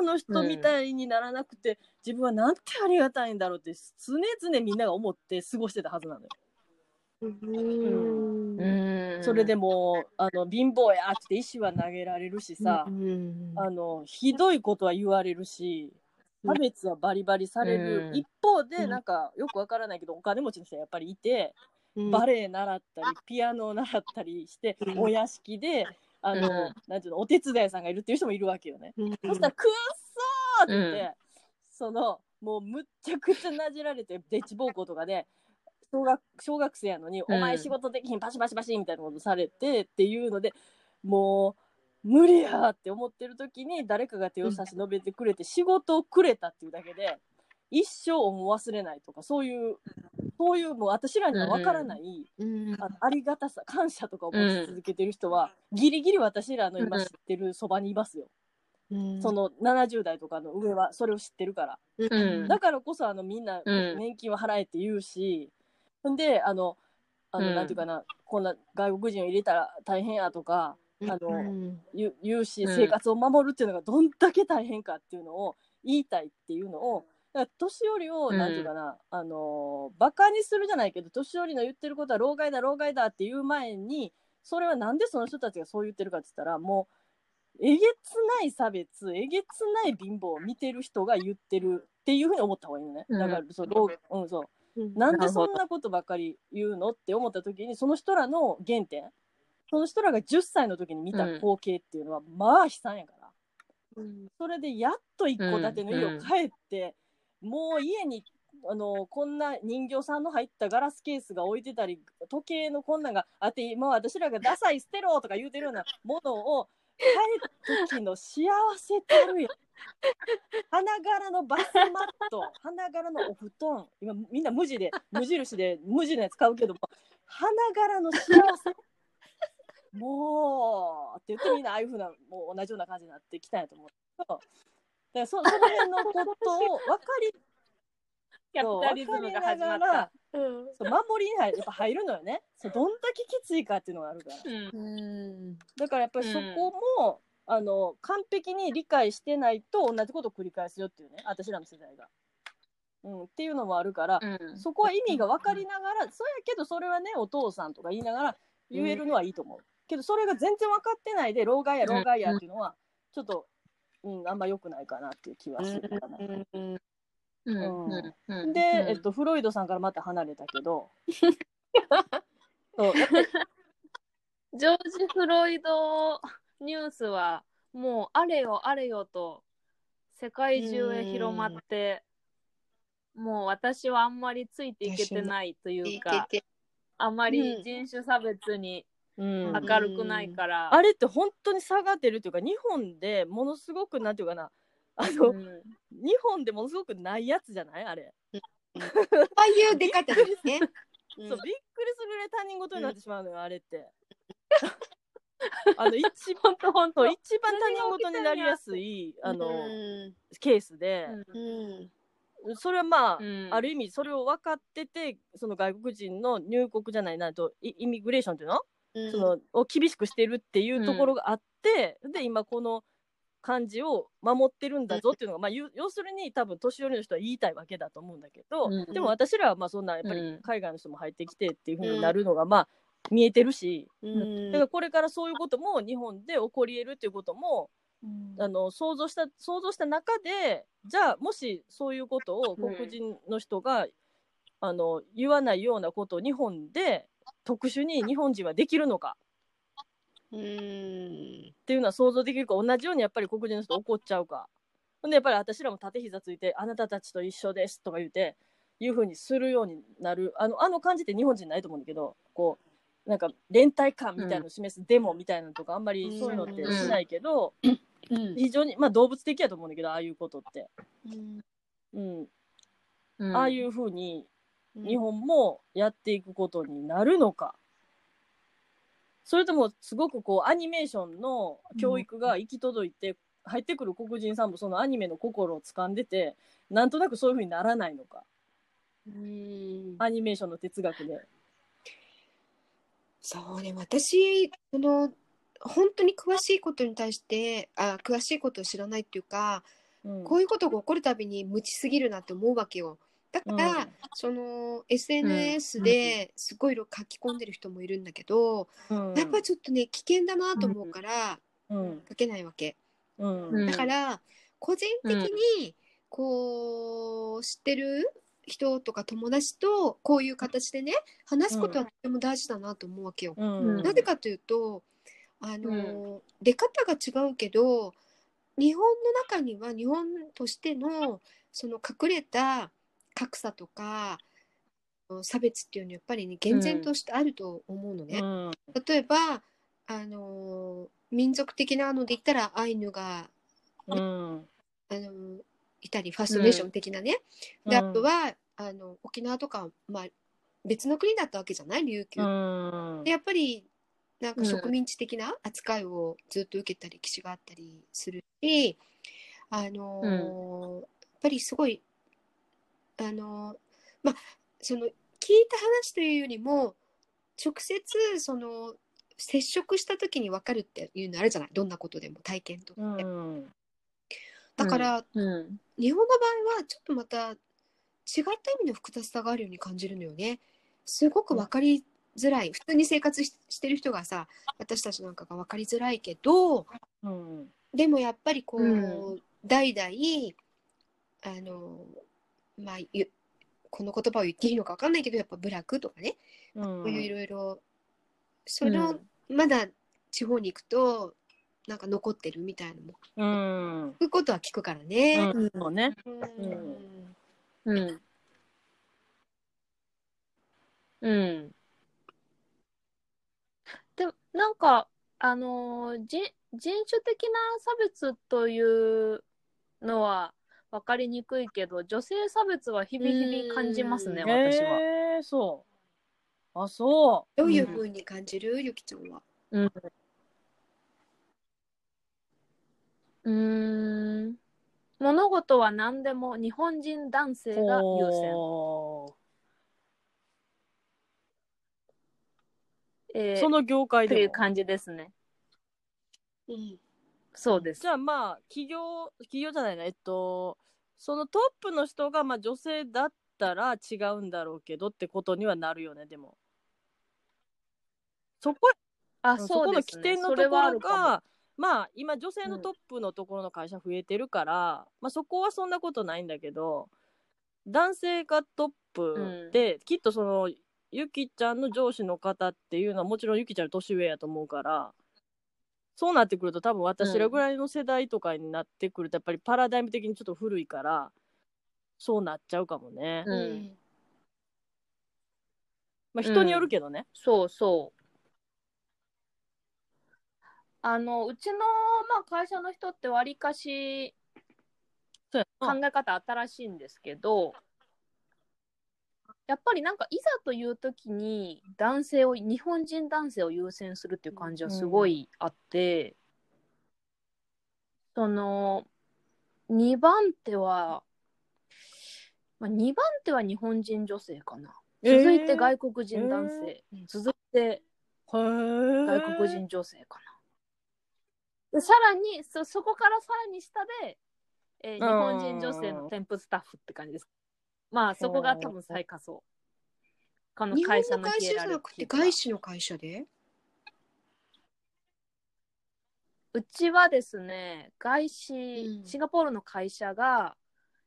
あの人みたいにならなくて、自分はなんてありがたいんだろうって常々みんなが思って過ごしてたはずなのよ。うん。うん。それでもうあの貧乏やって石は投げられるしさ、うん。あのひどいことは言われるし差別はバリバリされる、うん。一方でうん。なんかよくわからないけどお金持ちの人はやっぱりいて、うんバレエ習ったりピアノを習ったりして、うん。お屋敷であの、うん。なんていうのお手伝いさんがいるっていう人もいるわけよね。うん。そしたら、くっそーって言って、うん。その、もうむっちゃくちゃなじられて、デッチ暴行とかで、小学小学生やのに、うん。お前仕事できひん、パシパシパシみたいなことされてっていうので、もう、無理やって思ってる時に誰かが手を差し伸べてくれて、仕事をくれたっていうだけで、一生恩を忘れないとか、そういう、そういうもう私らにはわからない、うん。あありがたさ、感謝とかを持ち続けてる人は、ギリギリ私らの今知ってるそばにいますよ。うん。その70代とかの上はそれを知ってるから。うん。だからこそあのみんなうん。年金は払えって言うし、ほんで、あの、あの、うん。なんていうかな、こんな外国人を入れたら大変やとか、あの、うん。言うし、うん。生活を守るっていうのがどんだけ大変かっていうのを言いたいっていうのを、だから年寄りを、うん。なんていうかな、あの、バカにするじゃないけど、年寄りの言ってることは老害だ、老害だっていう前に、それはなんでその人たちがそう言ってるかって言ったら、もう、えげつない差別、えげつない貧乏を見てる人が言ってるっていうふうに思った方がいいのね。うん。だから、そう、老うん、そう。うん。なんでそんなことばっかり言うのって思った時にその人らの原点その人らが10歳の時に見た光景っていうのは、まあ悲惨やから。うん。それでやっと一戸建ての家を帰って、もう家にあのこんな人形さんの入ったガラスケースが置いてたり時計のこんなんがあって今私らがダサい捨てろとか言うてるようなものを帰った時の幸せたるや 花柄のバスマット花柄のお布団。今みんな無地で無印で無地のやつ買うけども花柄の幸せ？もうって言ってみんなああいうふうなもう同じような感じになってきたんやと思うけど。らそ その辺のことを分かり キャそうピタリズムがそう守りに入るやっぱ入るのよね。そうどんだけきついかっていうのがあるから。うん。うん。だからやっぱりそこも、あの完璧に理解してないと同じことを繰り返すよっていうね私らの世代が。うん、っていうのもあるから、うん。そこは意味が分かりながらそうやけどそれはねお父さんとか言いながら言えるのはいいと思う、けどそれが全然分かってないで老害や老害やっていうのはちょっと、うん、あんま良くないかなっていう気はするかな。うんうんうんうん。うん。で、うんえっと、フロイドさんからまた離れたけど。そう。ジョージ・フロイドニュースはもうあれよあれよと世界中へ広まってもう私はあんまりついていけてないというかあまり人種差別にうん。あ明るくないから。あれって本当に差が出るというか日本でものすごくなんていうかなあの、うん。日本でものすごくないやつじゃない？あれ、ああいう出方ですね。うん。そうびっくりするぐらい他人事になってしまうのよ、あれって。あの一本当本当。一番他人事になりやすいあの、うん。ケースで、うん。それはまあ、うん。ある意味それを分かっててその外国人の入国じゃないなとイイミグレーションっていうの,、うんそのを厳しくしてるっていうところがあって、で今この感じを守ってるんだぞっていうのが、まあ、ゆ要するに多分年寄りの人は言いたいわけだと思うんだけど、うん。でも私らはまあそんなやっぱりうん。海外の人も入ってきてっていうふうになるのがまあ見えてるし、うん。だからこれからそういうことも日本で起こり得るっていうこともあの想像した想像した中でじゃあもしそういうことをうん黒人の人が、あの言わないようなことを日本で特殊に日本人はできるのか。うん。っていうのは想像できるか同じようにやっぱり黒人の人怒っちゃうか。ほんでやっぱり私らも縦膝ついて「あなたたちと一緒です」とか言うていうふうにするようになる。あのあの感じって日本人ないと思うんだけどこうなんか連帯感みたいなのを示すデモみたいなのとかあんまりそういうのってしないけど、うん。非常にまあ動物的やと思うんだけどああいうことって、うん。ああいうふうに日本もやっていくことになるのか、それともすごくこうアニメーションの教育が行き届いて、入ってくる黒人さんもそのアニメの心を掴んでてなんとなくそういうふうにならないのか。うん。アニメーションの哲学で。そうね私その本当に詳しいことに対してあ詳しいことを知らないっていうかうん。こういうことが起こるたびに無知すぎるなって思うわけよ。だから、うん。その SNS ですごい色書き込んでる人もいるんだけど、うん。やっぱりちょっとね危険だなと思うからうん。書けないわけ。うん。うん。だから個人的にこう知ってる人とか友達とこういう形でね話すことはとても大事だなと思うわけよ。うん。なぜかというとあの、出方が違うけど日本の中には日本としてのその隠れた格差とか差別っていうのはやっぱりね厳然としてあると思うのね。うん。例えばあの民族的なので言ったらアイヌがうん。あのいたりファーストネーション的なね、でうん。あとはあの沖縄とか、まあ、別の国だったわけじゃない？琉球、うん。でやっぱりなんかうん。植民地的な扱いをずっと受けた歴史があったりするし、あのーやっぱりすごいあのーまあその聞いた話というよりも直接その接触した時に分かるっていうのあるじゃない？どんなことでも体験とうして、ん。だから、うん。日本の場合はちょっとまた違った意味の複雑さがあるように感じるのよね。すごく分かりづらい、普通に生活ししてる人がさ私たちなんかが分かりづらいけどうん。でもやっぱりこう、う代々あのまあゆこの言葉を言っていいのか分かんないけどやっぱ部落とかね、うん。こういういろいろその、まだ地方に行くとなんか残ってるみたいなのも。うん。そういうことは聞くからね。うん。そうね。うん。うん。うん。でも、なんか、あのー人、人種的な差別というのは分かりにくいけど、女性差別は日々日々感じますね、うん私は。へえそうあそどういうふうに感じる、ゆきちゃんは。うん。うーん。物事は何でも日本人男う性が優先。ほえーうその業界でも？という感じですね。うんそうですじ。ゃあまあ企業企業じゃないなえっとそのトップの人がまあ女性だったら違うんだろうけどってことにはなるよねでも。そこあ、そ。この起点のところがまあ今女性のトップのところの会社増えてるから、まあそこはそんなことないんだけど男性がトップで、きっとそのゆきちゃんの上司の方っていうのはもちろんゆきちゃんの年上やと思うからそうなってくると多分私らぐらいの世代とかになってくるとやっぱりパラダイム的にちょっと古いからそうなっちゃうかもね。うんまあ人によるけどね。そうそう。あの、うちの、まあ、会社の人ってわりかし考え方新しいんですけど、やっぱりなんかいざという時に男性を、日本人男性を優先するっていう感じはすごいあって、その、2番手は、まあ、2番手は日本人女性かな。続いて外国人男性、えー続いて外外国人女性かな。でさらにそ、そこからさらに下で、えー日本人女性の店舗スタッフって感じです。まあ、そこが多分最下層。この日本会社のの会社じゃな。くて外資の会社で？うちはですね、外資、うん。シンガポールの会社が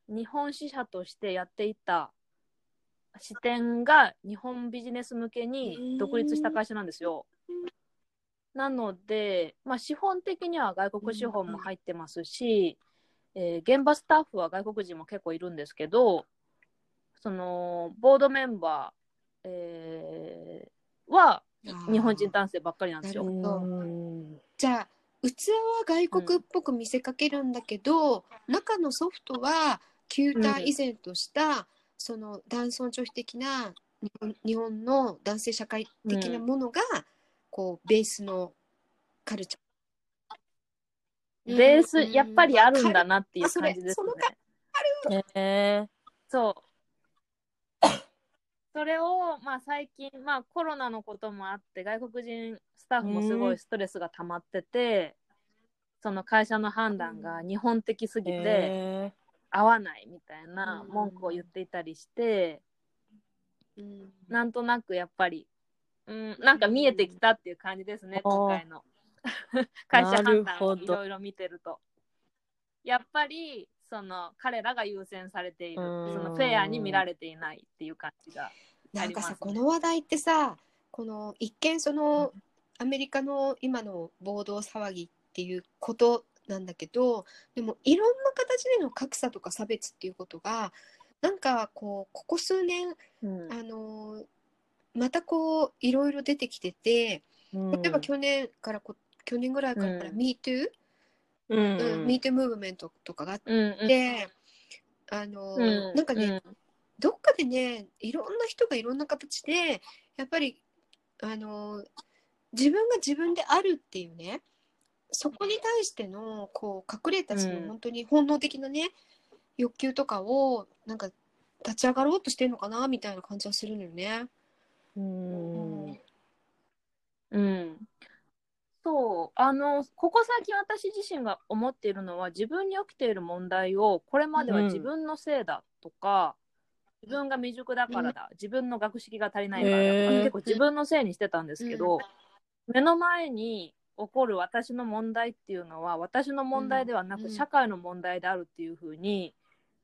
日本支社としてやっていた支店が日本ビジネス向けに独立した会社なんですよ。なので、まあ、資本的には外国資本も入ってますし、えー現場スタッフは外国人も結構いるんですけど、そのボードメンバー、えーは日本人男性ばっかりなんですよ。じゃあ器は外国っぽく見せかけるんだけど、中のソフトは旧体以前とした、その男尊女卑的な日本の男性社会的なものが、こうベースのカルチャー。ベース、うんやっぱりあるんだなっていう感じですそのね。へえそう。それを、まあ最近、まあコロナのこともあって、外国人スタッフもすごいストレスが溜まってて、その会社の判断が日本的すぎてへ合わないみたいなうん。文句を言っていたりして、うん。なんとなくやっぱり、うん、なんか見えてきたっていう感じですね、今回の。会社判断をいろいろ見てると。やっぱり、その彼らが優先されている、うん。そのフェアに見られていないっていう感じが。なんかさ、ね。この話題ってさこの一見その、アメリカの今の暴動騒ぎっていうことなんだけどでもいろんな形での格差とか差別っていうことがなんかこうここ数年うん。あのまたこういろいろ出てきてて例えば去年からこ去年ぐらいからうん。MeToo、うんうん、MeToo ムーブメントとかがあっうんうん。て、あのうん。なんかね、どっかでねいろんな人がいろんな形でやっぱりあの自分が自分であるっていうねそこに対してのこう隠れたそのうん本当に本能的なね、欲求とかをなんか立ち上がろうとしてるのかなみたいな感じはするのよね。うんうん。そう、あの、ここ最近私自身が思っているのは、自分に起きている問題を、これまでは自分のせいだとか、自分が未熟だからだ、自分の学識が足りないからだ。とか、へー。結構自分のせいにしてたんですけど、目の前に起こる私の問題っていうのは、私の問題ではなく、うん。社会の問題であるっていうふうに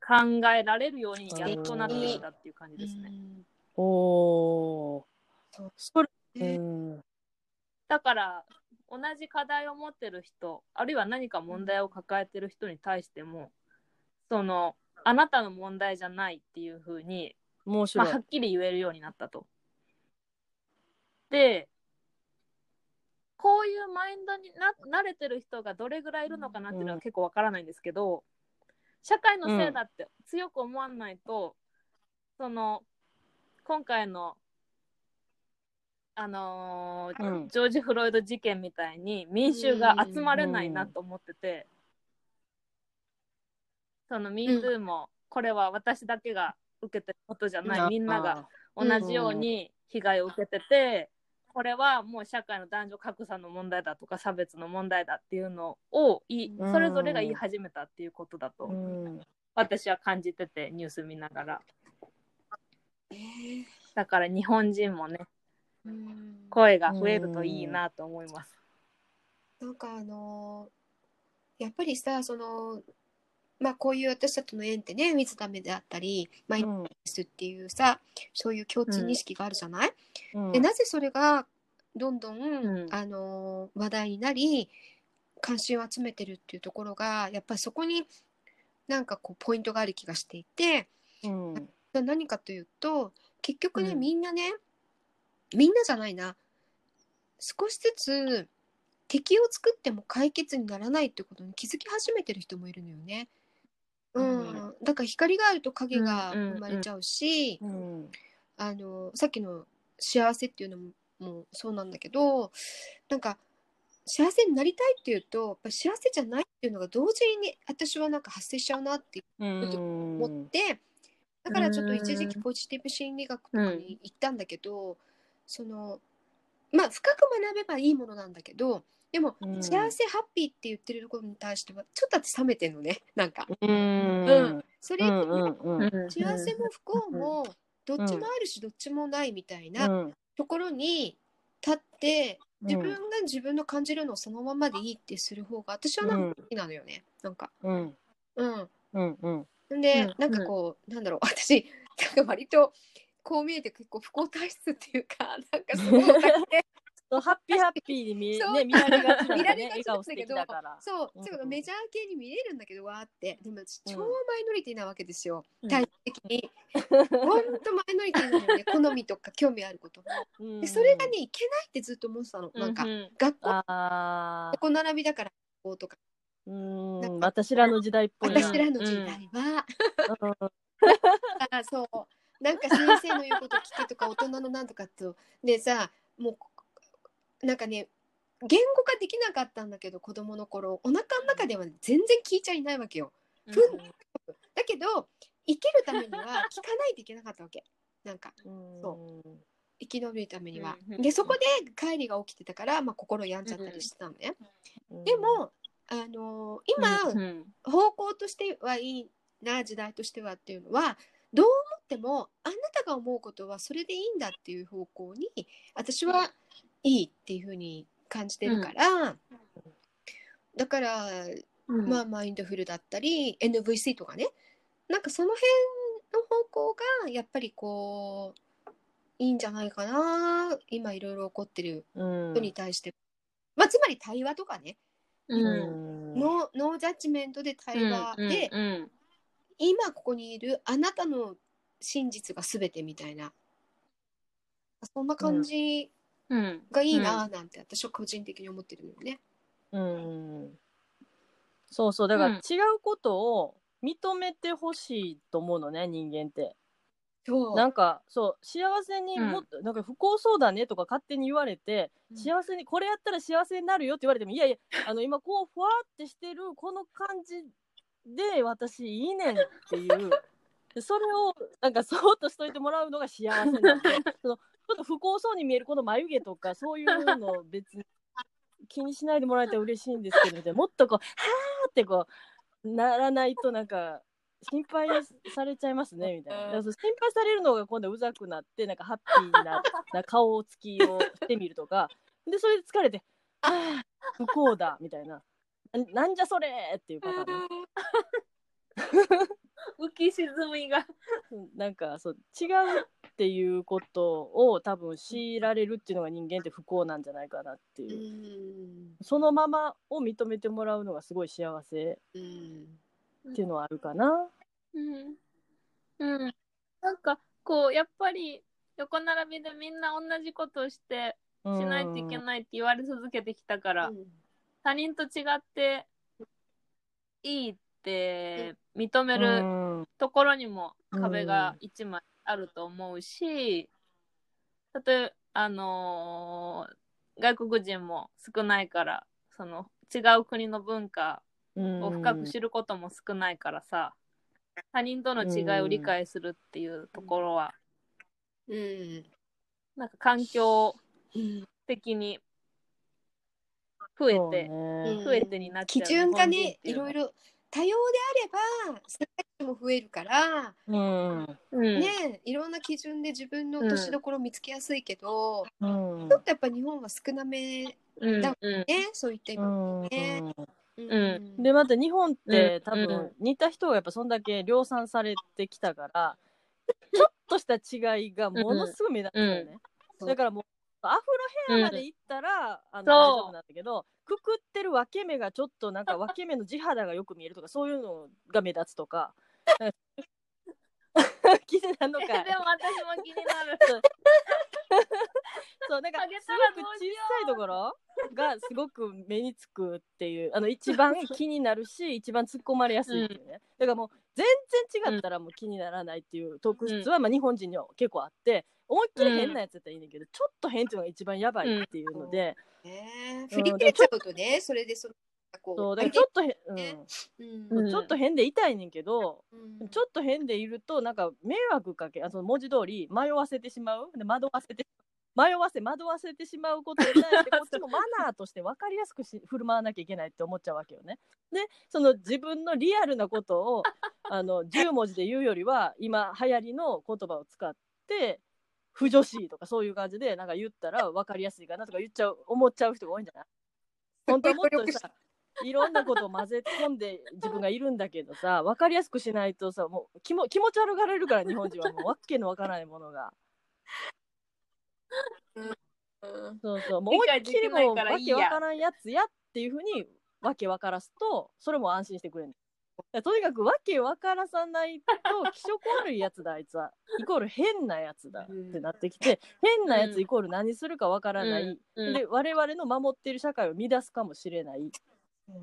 考えられるようにやっとなってきたっていう感じですね。おー。それね。うん。だから同じ課題を持ってる人あるいは何か問題を抱えてる人に対してもそのあなたの問題じゃないっていうふうに、まあ、面白い。はっきり言えるようになったと。でこういうマインドにな慣れてる人がどれぐらいいるのかなっていうのは結構わからないんですけど、社会のせいだって強く思わないと、その今回のあのーうん。ジョージ・フロイド事件みたいに民衆が集まれないなと思ってて、その MeToo もこれは私だけが受けてることじゃない、みんなが同じように被害を受けてて、これはもう社会の男女格差の問題だとか差別の問題だっていうのをいうん。それぞれが言い始めたっていうことだとうん。私は感じててニュース見ながら。ねだから日本人もねうん。声が増えるといいなと思います。なんかあのやっぱりさそのまあこういう私たちの縁ってね水ためであったりマインドネスっていうさそういう共通認識があるじゃない、うん。でなぜそれがどんどん、ん。あの話題になり関心を集めてるっていうところがやっぱりそこになんかこうポイントがある気がしていてうん。何かというと結局ね、うん。みんなねみんなじゃないな。少しずつ敵を作っても解決にならないってことに気づき始めてる人もいるのよね。うん、だから光があると影が生まれちゃうし、うんあのさっきの幸せっていうのももそうなんだけどなんか幸せになりたいっていうとやっぱ幸せじゃないっていうのが同時に私はなんか発生しちゃうなってうん思って、だからちょっと一時期ポジティブ心理学とかに行ったんだけど、そのまあ深く学べばいいものなんだけどでも、うん。幸せハッピーって言ってるところに対してはちょっと私冷めてんのね。なんか。うん。うん。それ、うんうんうん幸せも不幸もどっちもあるしどっちもないみたいなうん。ところに立ってうん。自分が自分の感じるのをそのままでいいってする方が私はなんか好きなのよね。なんか。うん。うん。うんうん。で、うんなんかこう、なんだろう。私なんか割とこう見えて結構不幸体質っていうかなんかすごいオタクでそうハッピーハッピーに見,、そう。ね、見られがちだ 見られがちね笑顔素敵だから。そう、うんちょっとメジャー系に見えるんだけどわーって。でも超マイノリティなわけですよ、うん。体質的に。ほんとマイノリティなのよね 好みとか興味あること。でそれがねいけないってずっと思ってたの。なんか、うん学校ああ、横並びだからこうとか。うん、私らの時代っぽいな。私らの時代は、うん。あそう。なんか先生の言うこと聞けとか大人のなんとかとでさもうなんかね言語化できなかったんだけど子供の頃お腹の中では全然聞いちゃいないわけよ。だけど生きるためには聞かないといけなかったわけ。なんかそ生き延びるためには。うんでそこで帰りが起きてたから、まあ、心病んじゃったりしてたのね。うん。で、もあのー今、うん方向としてはいいな時代としてはっていうのはどう思ってもあなたが思うことはそれでいいんだっていう方向に私はいいっていうふうに感じてるから、だから、うん。まあマインドフルだったり NVC とかね。なんかその辺の方向がやっぱりこういいんじゃないかな。今いろいろ起こってるうん。人に対して、まあつまり対話とかね、ううん。んノーノージャッジメントで対話で、うん。今ここにいるあなたの真実が全てみたいな。そんな感じうん。がいいななんて私は個人的に思ってるのよね。うん。そうそう。だからうん。違うことを認めてほしいと思うのね人間って。そう。なんかそう幸せにもっと、なんか不幸そうだねとか勝手に言われて、うん。幸せにこれやったら幸せになるよって言われてもいやいや あの今こうふわってしてるこの感じで私いいねんっていう。でそれをなんかそーっとしといてもらうのが幸せなんで そのっと不幸そうに見えるこの眉毛とかそういうの別に気にしないでもらえたら嬉しいんですけどみたいなもっとこうはーってこうならないとなんか心配されちゃいますねみたいな。う心配されるのが今度うざくなってなんかハッピーなな顔つきをしてみるとかでそれで疲れて「ああ不幸だ」みたいな「ななんじゃそれ!」っていうパターンね 浮き沈みが。う んなんかそう違うっていうことを多分強いられるっていうのが人間って不幸なんじゃないかなってういう、ん。そのままを認めてもらうのがすごい幸せうん。っていうのはあるかな。うん。うん。なんかこうやっぱり横並びでみんな同じことをしてしないといけないって言われ続けてきたから、他人と違っていいって認めるうん。ところにも壁が一枚あると思うし、例えばあのー外国人も少ないからその違う国の文化を深く知ることも少ないからさ、他人との違いを理解するっていうところは、うん。なんか環境うん。的に増えて、うん増えてになっちゃう基準がね日いろいろ多様であれば選択肢も増えるから、うん。うん。ねいろんな基準で自分の落としどころを見つけやすいけど、うん。ちょっとやっぱ日本は少なめうんだうんねそういった意味うん。ねうん。でまた日本って多うん。分似た人がやっぱそんだけ量産されてきたからちょっとした違いがものすごい目立つのよね、うん。だからもうアフロヘアまで行ったら、あの大丈夫なんだけどくくってる分け目がちょっとなんか 分け目の地肌がよく見えるとかそういうのが目立つとか。気になるのかでも私も気になる。そう。なんかすごく小さいところがすごく目につくっていうあの一番気になるし一番突っ込まれやすいっていうね、だからもう全然違ったらもう気にならないっていう特質はまあ日本人には結構あって思いっきり変なやつやったらいいねんだけど、ちょっと変っていうのが一番やばいっていうので、ね振り切れちゃうとね、それでそのこうそうだからちょっとへ、うん。うん。ちょっと変で痛いねんけど、うん。ちょっと変でいるとなんか迷惑かけあその文字通り迷わせてしまう。で惑わせて迷わせ惑わせてしまうことに対してこっちもマナーとして分かりやすくし振る舞わなきゃいけないって思っちゃうわけよね。でその自分のリアルなことをあの10文字で言うよりは今流行りの言葉を使って不女子とかそういう感じでなんか言ったら分かりやすいかなとか言っちゃう思っちゃう人が多いんじゃない？本当はもっとさいろんなことを混ぜ込んで自分がいるんだけどさ分かりやすくしないとさもう気も気持ち悪がられるから日本人は。もうわっけのわからないものが。うん。そうそう。もう思いっきりもうわけわからんやつやっていうふうにわけわからすとそれも安心してくれるだからとにかくわけわからさないと 気色悪いやつだあいつは。イコール変なやつだってなってきて、変なやつイコール何するかわからない、うんうん。で我々の守っている社会を乱すかもしれない。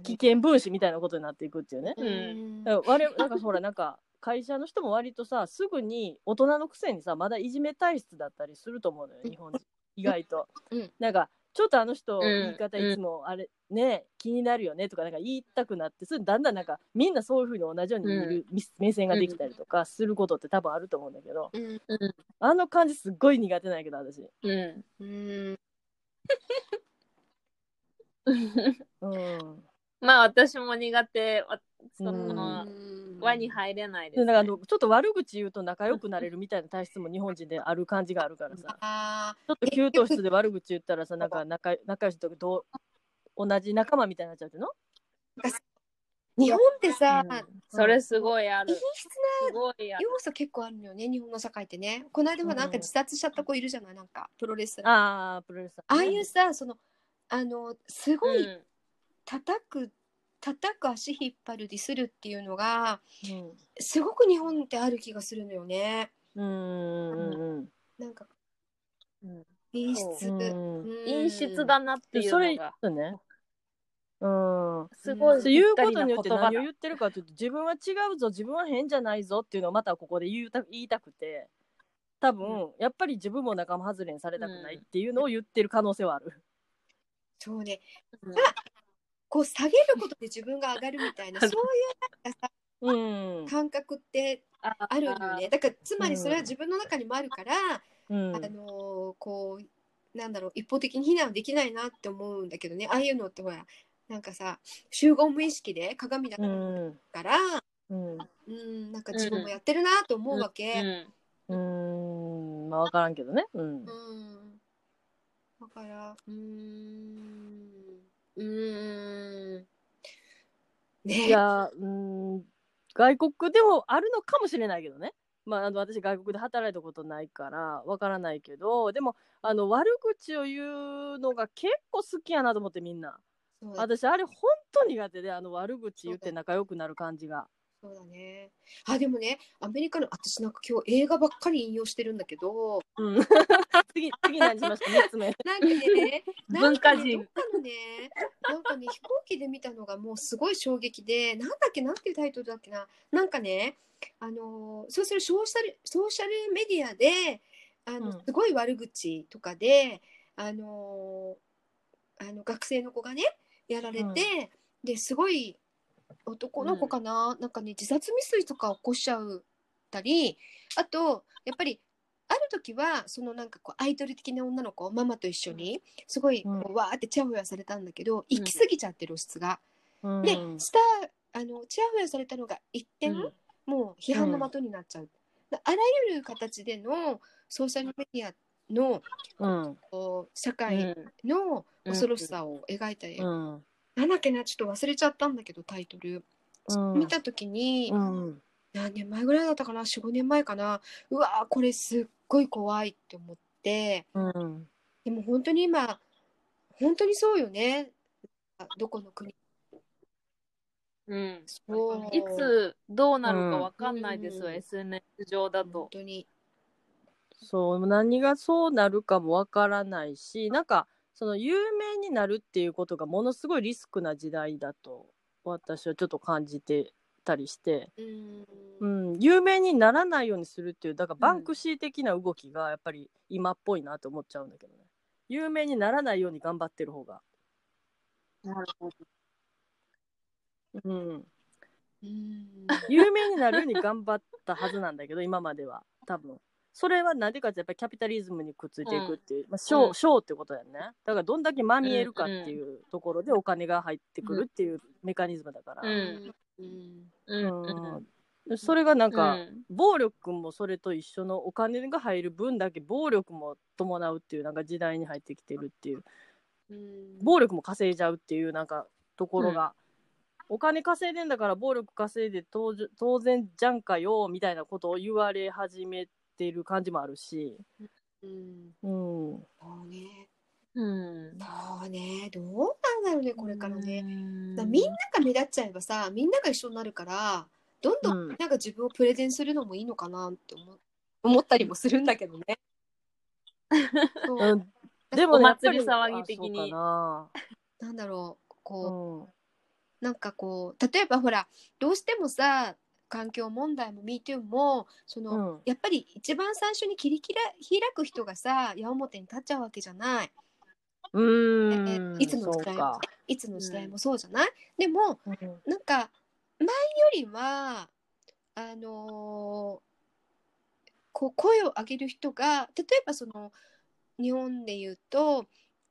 危険分子みたいなことになっていくっていうね。うん。だから我なんかほらなんか会社の人も割とさすぐに大人のくせにさまだいじめ体質だったりすると思うのよ日本人。意外と、うん。なんかちょっとあの人、ん。言い方いつもあれね気になるよねとかなんか言いたくなってそれだんだんなんかみんなそういうふうに同じように見る、目線ができたりとかすることって多分あると思うんだけど、うん。あの感じすっごい苦手なんやけど私。うん。うん。うん。まあ私も苦手。わそうんの、うん。輪に入れないでですだね、からあのちょっと悪口言うと仲良くなれるみたいな体質も日本人である感じがあるからさ。あちょっと給湯室で悪口言ったらさ、なんか仲仲良しとどう同じ仲間みたいになっちゃうっての？ー日本ってさ、うん。それすごいある。異質。な要素結構あるのよね日本の社会ってね。この間もなんか自殺しちゃった子いるじゃない？なんかプロレスラー。ああ、プロレスああいうさそのあのすごいうん。叩く、叩く足引っ張るディスるっていうのがうんすごく日本ってある気がするのよねうんうんなんかうん陰湿、陰湿だなっていうでそれのが。そうね。うん。すごいそういうことによって何を言ってるかというと自分は違うぞ自分は変じゃないぞっていうのをまたここで言うた言いたくて多分、やっぱり自分も仲間外れにされたくないっていうのを言ってる可能性はある。そうねうんこう下げることで自分が上がるみたいなそういうなんかさうん。感覚ってああるのよねだからつまりそれは自分の中にもあるから、うんあのーこうなんだろう一方的に非難できないなって思うんだけどねああいうのってほらなんかさ集合無意識で鏡だうん。から、うん。うん、なんか自分もやってるなと思うわけ。うん。まあ分からんけどね。うんう。んだからうーんうーんねいや、うん、外国でもあるのかもしれないけどね。まあ、あの私、外国で働いたことないからわからないけど、でもあの悪口を言うのが結構好きやなと思って、みんな。私、あれ、本当苦手で、あの悪口言って仲良くなる感じが。そうだね。あでもねアメリカの私なんか今日映画ばっかり引用してるんだけど。うん、次、次何しました ?3 つ目。なんかね なん文かね化人。どっかのねなんかね飛行機で見たのがもうすごい衝撃でなんだっけなんていうタイトルだっけな。なんかねあのそうするソーシャルソーシャルメディアであの、うん。すごい悪口とかであのあの学生の子がねやられて、ですごい男の子かな、なんかね自殺未遂とか起こしちゃうたりあとやっぱりある時はそのなんかこうアイドル的な女の子ママと一緒にすごいこううんわーってチヤホヤされたんだけど、行き過ぎちゃって露出が。うん。でスターあのチヤホヤされたのが一点、うん。もう批判の的になっちゃう。だあらゆる形でのソーシャルメディアのうん。こう社会の恐ろしさを描いた映画、うん。なんだっけなちょっと忘れちゃったんだけどタイトル。うん見た時に、うん。何年前ぐらいだったかな？45年前かな？うわーこれすっごい怖いって思ってうん。でも本当に今本当にそうよねあどこの国うん。そういつどうなるかわかんないですよ、うん SNS 上だ本と。当にそう、何がそうなるかもわからないし、なんか、その有名になるっていうことがものすごいリスクな時代だと、私はちょっと感じてたりして、うんうん、有名にならないようにするっていう、だからバンクシー的な動きがやっぱり今っぽいなと思っちゃうんだけどね。有名にならないように頑張ってる方が。なるほど。うん。うん 有名になるように頑張ったはずなんだけど、今までは。多分。それはなんでかってやっぱりキャピタリズムにくっついていくっていう、まあ、ショー、うんショーってことだよね。だからどんだけまみえるかっていうところでお金が入ってくるっていうメカニズムだから。うん。うんうん。うんそれがなんか、うん暴力もそれと一緒のお金が入る分だけ暴力も伴うっていうなんか時代に入ってきてるっていううん暴力も稼いじゃうっていうなんかところが、お金稼いでんだから暴力稼いで当然当然じゃんかよみたいなことを言われ始めてる感じもあるし、うん。うん、そうね。うん。そうね。どうなんだろうねこれからね、ねだからみんなが目立っちゃえばさみんなが一緒になるからどんどうん。んなんか自分をプレゼンするのもいいのかなって思思ったりもするんだけどね。そう。うん。でもね祭り騒ぎ的に。な。んだろうなこう、うん。なんかこう例えばほらどうしてもさ環境問題も MeToo もその、うん。やっぱり一番最初に切り開開く人がさ矢面に立っちゃうわけじゃない。うーん。いつの時代そうか、いつの時代もそうじゃない、でもうん。なんか前よりはあのーこう声を上げる人が例えばその日本で言うと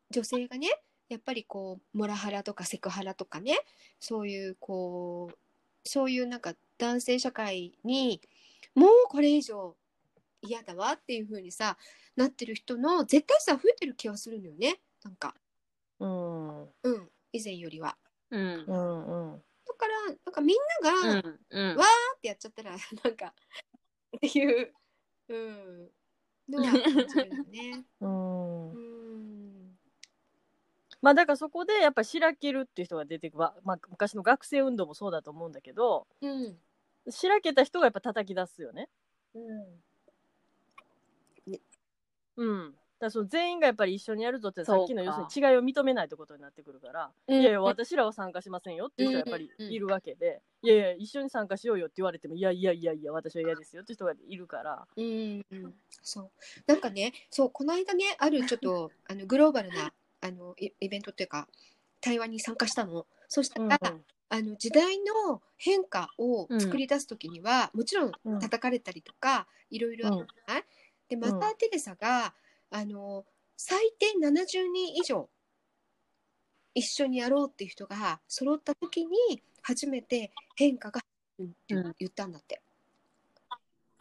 女性がねやっぱりこうモラハラとかセクハラとかねそういうこうそういうなんか男性社会にもうこれ以上嫌だわっていう風にさなってる人の絶対さ増えてる気がするのよね。なんか。うん。うん。以前よりは。うん。う。んうん。だからなんかみんなが、うん。うん。わってやっちゃったら なんかっていう、うん、のは感じるよね。うん。うん。まあだからそこでやっぱりしらけるっていう人が出てくる、まあ、昔の学生運動もそうだと思うんだけどうんしらけた人がやっぱ叩き出すよね。うん。だからその全員がやっぱり一緒にやるぞってさっきの要そうかするに違いを認めないってことになってくるから、うんいやいや私らは参加しませんよっていう人がやっぱりいるわけで、いやいや一緒に参加しようよって言われてもいやいやいやいや私は嫌ですよって人がいるから。うんうんそうなんかねそうこの間ねあるちょっと あのグローバルなあのイイベントっていうか対話に参加したの。そしたら、あの時代の変化を作り出す時には、もちろんうん。叩かれたりとか、いろいろあるじゃない、でマザー・テレサが、あの最低70人以上一緒にやろうっていう人が揃った時に初めて変化が言ったんだって、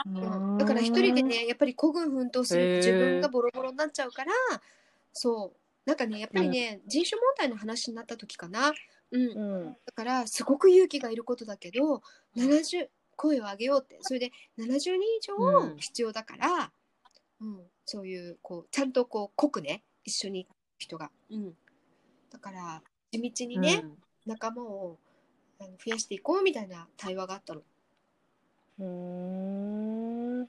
うん。だから一人でねやっぱり孤軍奮闘する自分がボロボロになっちゃうからそう。なんかねやっぱりね、人種問題の話になった時かな、うん、うん。だからすごく勇気がいることだけど70声を上げようって。それで70人以うん。上必要だから、うん。そういうこうちゃんとこう濃くね一緒に人が、うん、だから地道にね、仲間を増やしていこうみたいな対話があったの。うーん。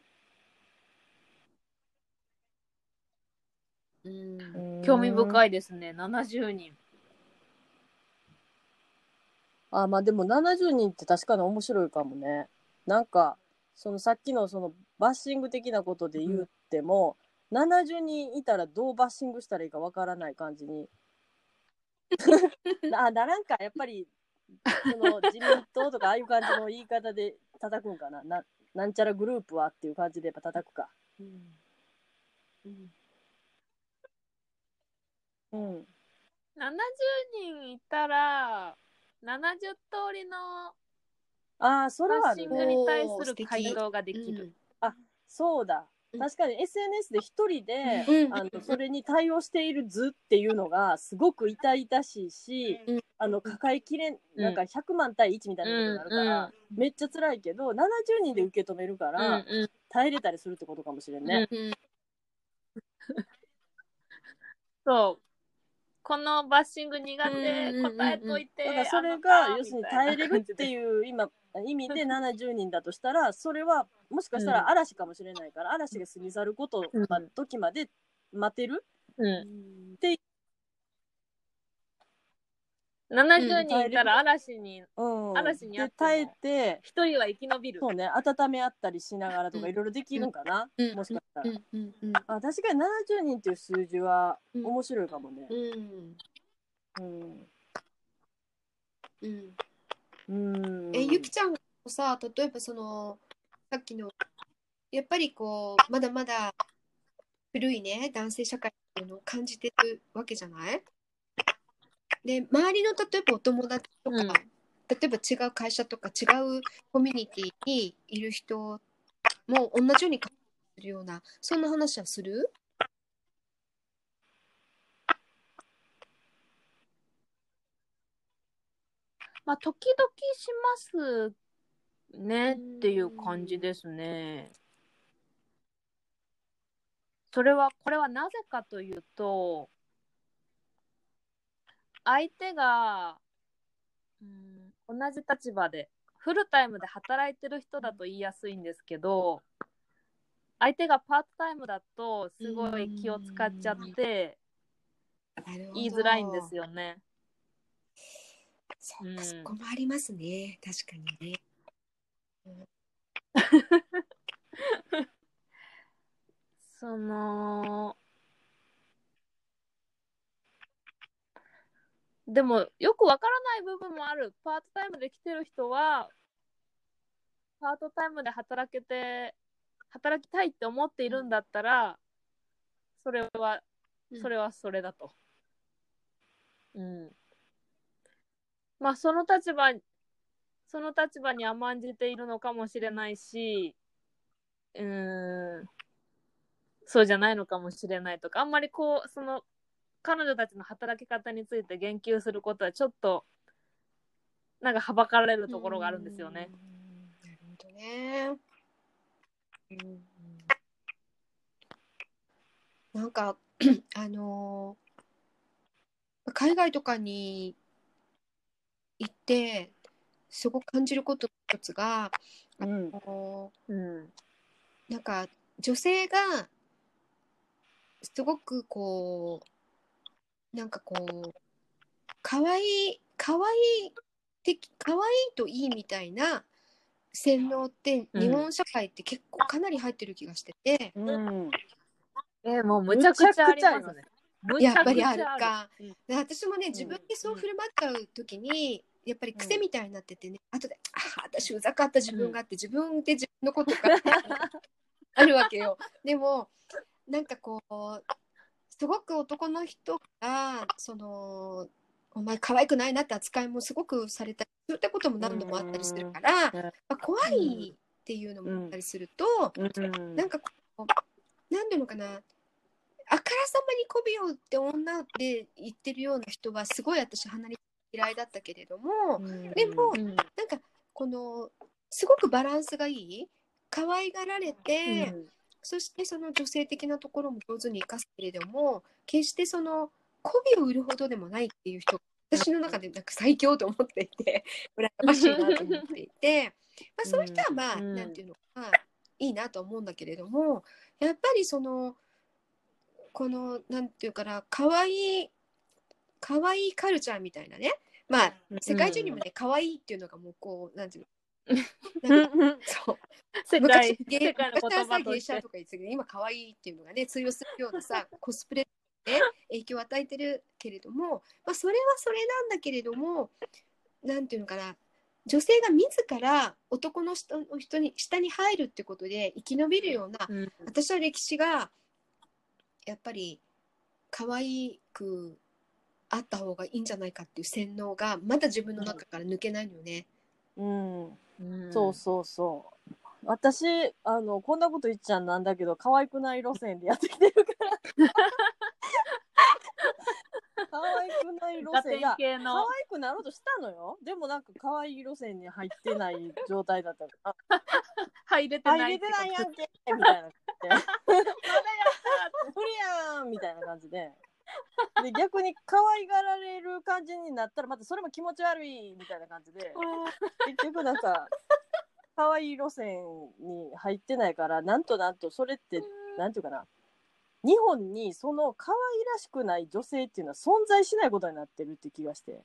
うん。興味深い。いですね。70人。あ、まあでも70人って確かに面白いかもね。なんか、そのさっきのそのバッシング的なことで言っても、70人いたらどうバッシングしたらいいかわからない感じに。あ、ならんか、やっぱり、その自民党とかああいう感じの言い方で叩くんかな。ななんちゃらグループはっていう感じでやっぱ叩くか。うんうんうん。70人いたら、70通りのああ、それはシングに対する回答ができる。そうだ。うん。確かに SNS で一人で、うん。あのそれに対応している図っていうのがすごく痛々しいし、うん。あの抱えきれん、うん。なんか100万対1みたいなことになるから、めっちゃ辛いけど、70人で受け止めるかうんら、うん。耐えれたりするってことかもしれんね。うん。そう。このバッシング苦手答えといてだからそれあがの要するに耐えれるっていう今意味で 70人だとしたらそれはもしかしたら嵐かもしれないから、嵐が過ぎ去ること、うん。ま時まで待てる？うん。て70人いたら嵐にうん、嵐にあって耐えて一人は生き延びる。そうね温め合ったりしながらとかうん。いろいろできるんかな、うん。もしかしたら、うんうんうんあ確かに70人っていう数字はうん。面白いかもね。うん。うん、うん。うん、えゆきちゃんがさ例えばそのさっきのやっぱりこうまだまだ古いね男性社会っていうのを感じてるわけじゃない？で周りの例えばお友達とか、うん。例えば違う会社とか違うコミュニティにいる人も同じように感じるようなそんな話はする？まあ時々しますねっていう感じですね。それはこれはなぜかというと相手が、うん、同じ立場でフルタイムで働いてる人だと言いやすいんですけど相手がパートタイムだとすごい気を使っちゃって言いづらいんですよ。よね。そうか、うんそこもありますね。確かにね。そのでもよくわからない部分もある。パートタイムで来てる人はパートタイムで働けて働きたいって思っているんだったらそれはうん。それはそれだと。うん。まあその立場その立場に甘んじているのかもしれないしうーん。そうじゃないのかもしれないとか。あんまりこうその彼女たちの働き方について言及することはちょっとなんかはばかられるところがあるんですよね。うん。なるほどね。うんなんか あのー海外とかに行ってすごく感じることの一つが、うんあのうんーなんか女性がすごくこうなんかこう可愛い可愛い的可愛いといいみたいな洗脳ってうん。日本社会って結構かなり入ってる気がしてて、うん。えーもうむちゃくちゃありますね。むちやゃくちゃっぱりある。か。うん。で私もね自分でそう振る舞っちゃう時に、やっぱり癖みたいになっててね、後で「ああ私うざかった自分が」って自分で自分のことが あるわけよ。でもなんかこうすごく男の人がそのお前可愛くないなって扱いもすごくされたりそういったことも何度もあったりするから、うん。まあ、怖いっていうのもあったりすると、うん。なんかこう何ていうのかなあからさまに媚びをって女で言ってるような人はすごい私離れ嫌いだったけれども、でもうん。なんかこのすごくバランスがいい可愛がられて、そしてその女性的なところも上手に生かすけれども決してその媚びを売るほどでもないっていう人が私の中でなんか最強と思っていて 羨ましいなと思っていて、まあ、そういう人はまあ、うんなんていうのかないいなと思うんだけれどもやっぱりそのこのなんていうかな可愛い可愛いカルチャーみたいなねまあ世界中にもね可愛いっていうのがもうこうなんていうの そう。世昔界ゲ世界の言葉さゲイシャとしてとか言ってたけど今可愛いっていうのがね通用するようなさ コスプレで影響を与えてるけれども、まあ、それはそれなんだけれどもなんていうのかな女性が自ら男の人の人に下に入るってことで生き延びるようなうん。私は歴史がやっぱり可愛くあった方がいいんじゃないかっていう洗脳がまだ自分の中から抜けないのよね。うんうんそうそうそう。私、あの、こんなこと言っちゃなんだけど、可愛くない路線でやってきてるから。可愛くない路ガ線。いや、テン系可の愛くなろうとしたのよ。でもなんか可愛い路線に入ってない状態だったから。入れてあ、ない入れてないやんんけみたいな感じで。無理やんみたいな感じで。で逆に可愛がられる感じになったらまたそれも気持ち悪いみたいな感じで。結局なんか可愛い路線に入ってないからなんとなんとそれってなんていうかな。日本にその可愛らしくない女性っていうのは存在しないことになってるって気がして。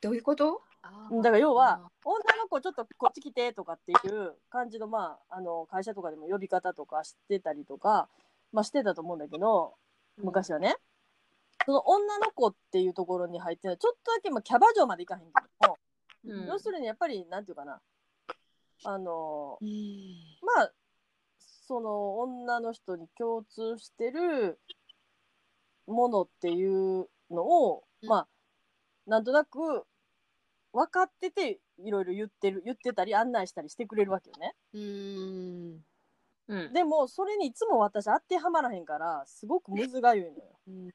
どういうこと？だから要は女の子ちょっとこっち来てとかっていう感じのまああの会社とかでも呼び方とかしてたりとか、まあ、してたと思うんだけど昔はね、その女の子っていうところに入ってちょっとだけ、まあ、キャバ嬢までいかへんけども、うん。要するにやっぱりなんていうかな。あのうん。まあその女の人に共通してるものっていうのを、うん。まあなんとなく分かってていろいろ言ってる言ってたり案内したりしてくれるわけよね。うんうん。でもそれにいつも私当てはまらへんからすごくむずがゆいのよ。うん。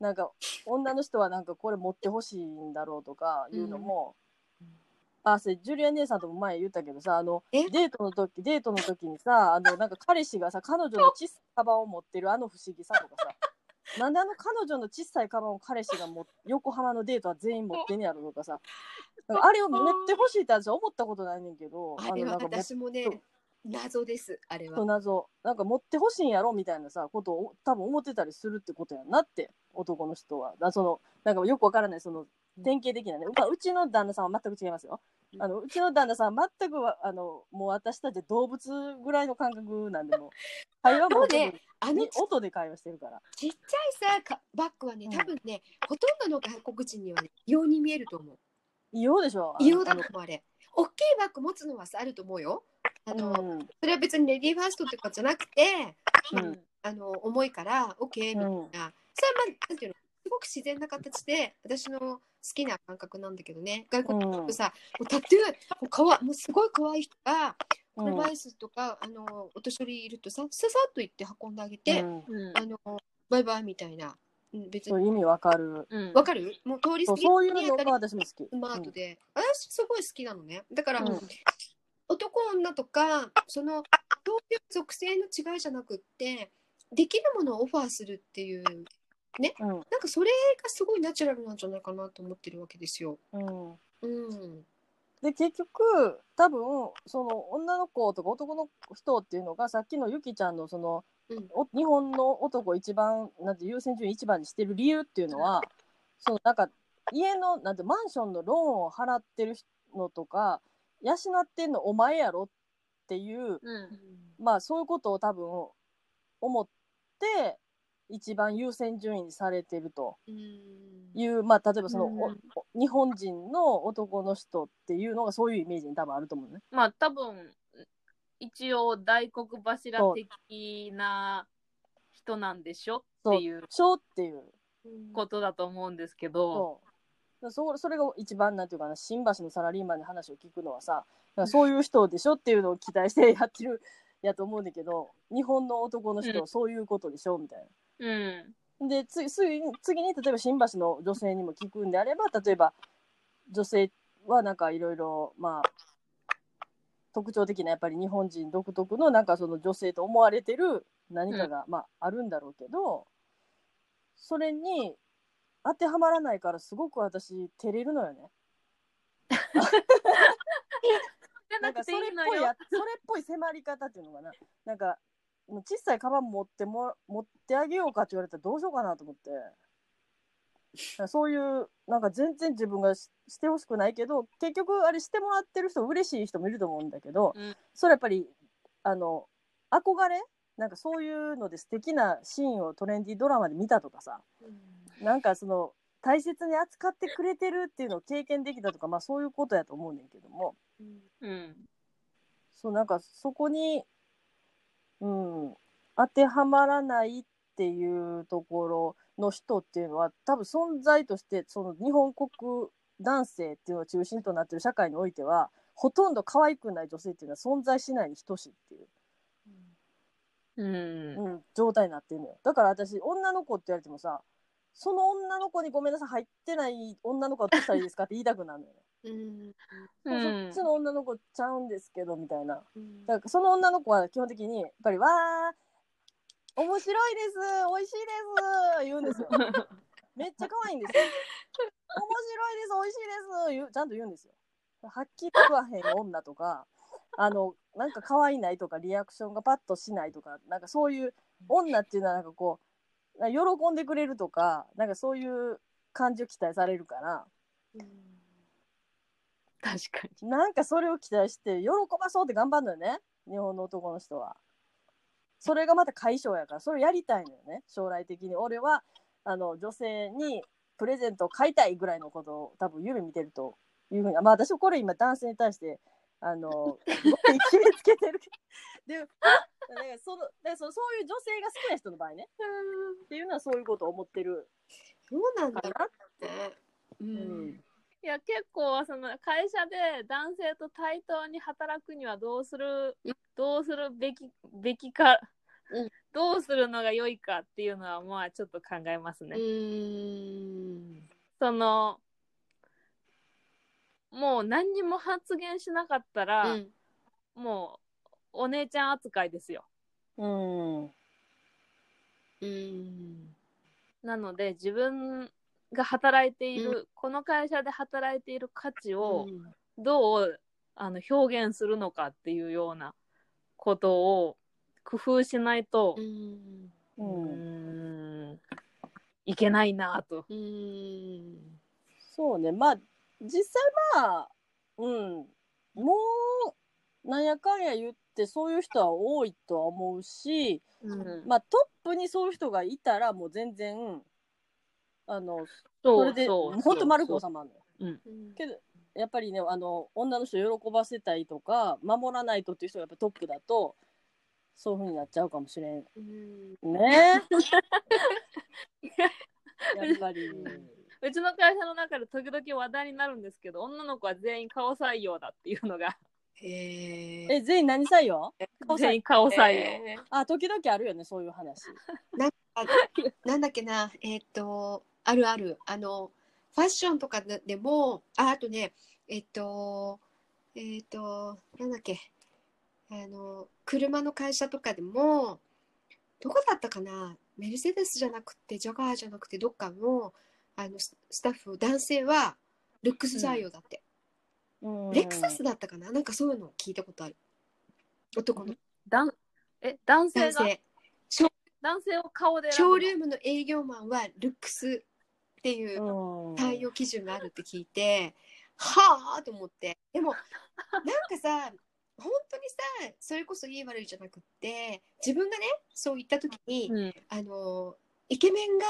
なんか女の人はなんかこれ持ってほしいんだろうとかいうのも、あそれジュリア姉さんとも前言ったけどさあのえ？デートの時デートの時にさ あのなんか彼氏がさ彼女の小さいカバンを持ってるあの不思議さとかさ なんであの彼女の小さいカバンを彼氏がも横浜のデートは全員持ってんねやろとかさなんかあれを持ってほしいって私は思ったことないねんけどあれはのなんか持っ私もね謎ですあれは。と謎。なんか持ってほしいんやろみたいなさことを多分思ってたりするってことやんなって男の人は。だそのなんかよくわからないその典型的なね、まあ、うちの旦那さんは全く違いますよ。あのうちの旦那さんは全くはあのもう私たち動物ぐらいの感覚なんでもう 会話もねあのに音で会話してるから。ちっちゃいさかバッグはねうん。多分ね、ほとんどの外国人にはね異様に見えると思う。異様でしょ？異様だと思うあれ。大きいバッグ持つのはさあると思うよあの、うん。それは別にレディーファーストとかじゃなくてうん。あの重いから OK みたいな、うんそれはまあなんていうのすごく自然な形で私の好きな感覚なんだけどね。外国の人さ、もうタトゥーもうかわもうすごい可愛い人がうん。車椅子とか、あのお年寄りいるとさささっと行って運んであげて、うん。うん。あのバイバイみたいな。うん別に。意味わかる。うん。わかる？もう通り過ぎそうそういうのが私も好き。スマートで、私すごい好きなのね。だから、うん男女とかそのそういう属性の違いじゃなくってできるものをオファーするっていううん。なんかそれがすごいナチュラルなんじゃないかなと思ってるわけですよ。うん。うん、で結局多分その女の子とか男の人っていうのがさっきのゆきちゃんのその、うん。お日本の男を一番なんて優先順位一番にしてる理由っていうのは、そのなんか家のなんてマンションのローンを払ってるのとか養ってんのお前やろっていううん。まあそういうことを多分思って一番優先順位にされてると。うん。いうまあ例えばその、うん日本人の男の人っていうのがそういうイメージに多分あると思うね。まあ多分一応大黒柱的な人なんでしょっていうしょうっていう。ことだと思うんですけど、そうそそれが一番なんていうかな新橋のサラリーマンに話を聞くのはさそういう人でしょっていうのを期待してやってる やと思うんだけど日本の男の人うん。はそういうことでしょみたいうん。な。で次次に次に例えば新橋の女性にも聞くんであれば例えば女性はなんかいろいろまあ特徴的なやっぱり日本人独特のなんかその女性と思われてる何かが、まああるんだろうけどそれに当てはまらないからすごく私照れるのよね。なんかそれっぽいやそれっぽい迫り方っていうのかな。なんかもう小さいカバン持っても持ってあげようかって言われたらどうしようかなと思って。そういうなんか全然自分がししてほしくないけど結局あれしてもらってる人嬉しい人もいると思うんだけど、うん。それやっぱりあの憧れ？なんかそういうので素敵なシーンをトレンディードラマで見たとかさなんかその大切に扱ってくれてるっていうのを経験できたとかまあそういうことやと思うねんけども。うんそうなんかそこに、うん、当てはまらないっていうところの人っていうのは多分存在としてその日本国男性っていうのが中心となってる社会においてはほとんど可愛くない女性っていうのは存在しないに等しいっていう、うん。うん、状態になってるのよ。だから私女の子って言われてもさその女の子にごめんなさい入ってない女の子はどうしたらいいですかって言いたくなるのよね、うん。うん。そっちの女の子ちゃうんですけどみたいな。うん。だからその女の子は基本的にやっぱりわー面白いです美味しいです言うんですよ。めっちゃ可愛いんですよ。面白いです美味しいです言うちゃんと言うんですよ。はっきり言わへん女とかあのなんか可愛いないとかリアクションがパッとしないとかなんかそういう女っていうのはなんかこう喜んでくれるとかなんかそういう感じを期待されるから。確かに。なんかそれを期待して喜ばそうって頑張るのよね。日本の男の人は。それがまた解消やから。それをやりたいのよね。将来的に。俺はあの女性にプレゼントを買いたいぐらいのことを多分夢見てるというふうに。まあ私もこれ今男性に対してあの 決めつけてるでだからそのだからそのそういう女性が好きな人の場合ねっていうのはそういうことを思ってるどうなんだなうね。ううんん。いや結構その会社で男性と対等に働くにはどうするうんどうするべきべきか、うんどうするのが良いかっていうのはまあちょっと考えますうね。ん。そのもう何にも発言しなかったら、うんもうお姉ちゃん扱いですよ。うんうん。なので自分が働いている、この会社で働いている価値をどうあの表現するのかっていうようなことを工夫しないとう、ん。ううんーんいけないなと。うん。そうねまあ実際まあうんもうなんやかんや言ってそういう人は多いとは思うし、うんまあトップにそういう人がいたらもう全然あのそそれで本当丸く収まるのよ。うんけどやっぱりねあの女の人を喜ばせたいとか守らないとっていう人がやっぱトップだとそういうふうになっちゃうかもしれんうんね。やっぱり。うちの会社の中で時々話題になるんですけど女の子は全員顔採用だっていうのがへ え。え全員何採用？全員顔採用。え ーあ時々あるよねそういう話。あなんだっけな、えーっと、あるある、あの、ファッションとかででも、ああとね、えーっと、えーっと、なんだっけ、あの、車の会社とかでも、どこだったかな、メルセデスじゃなくて、ジャガーじゃなくて、どっかの、あの、ススタッフ、男性は、ルックス採用だって。うん。レクサスだったかな？なんかそういうの聞いたことある。男の。だんえ男性が？男性。男性を顔でショールームの営業マンはルックスっていううん。対応基準があるって聞いて、はあと思って。でも なんかさ本当にさそれこそいい悪いじゃなくって自分がねそう言った時に、うん。あのイケメンが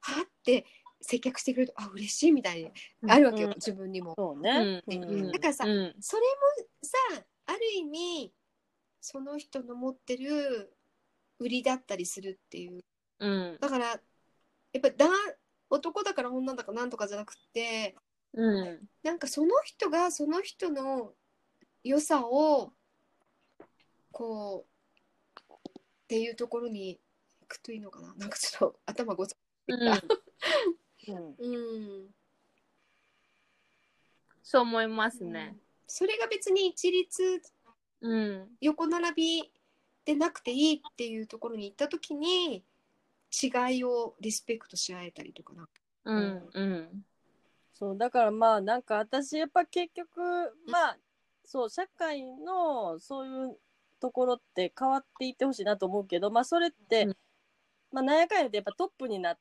はって接客してくれるとあ嬉しいみたいにあるわけよ、うん。自分にも。そうね。うん。うん。だからさ、うん。それもさある意味その人の持ってる売りだったりするっていう。うん。だからやっぱだ男だから女だからなんとかじゃなくてうん。なんかその人がその人の良さをこうっていうところに行くといいのかな。なんかちょっと頭ごちゃうんうん。うん。そう思いますね。それが別に一律うん。横並びでなくていいっていうところに行った時に違いをリスペクトし合えたりとかな。うんうん。そうだからまあなんか私やっぱ結局まあそう社会のそういうところって変わっていってほしいなと思うけどまあそれって、うん。まあなんやかんやでやっぱトップになっ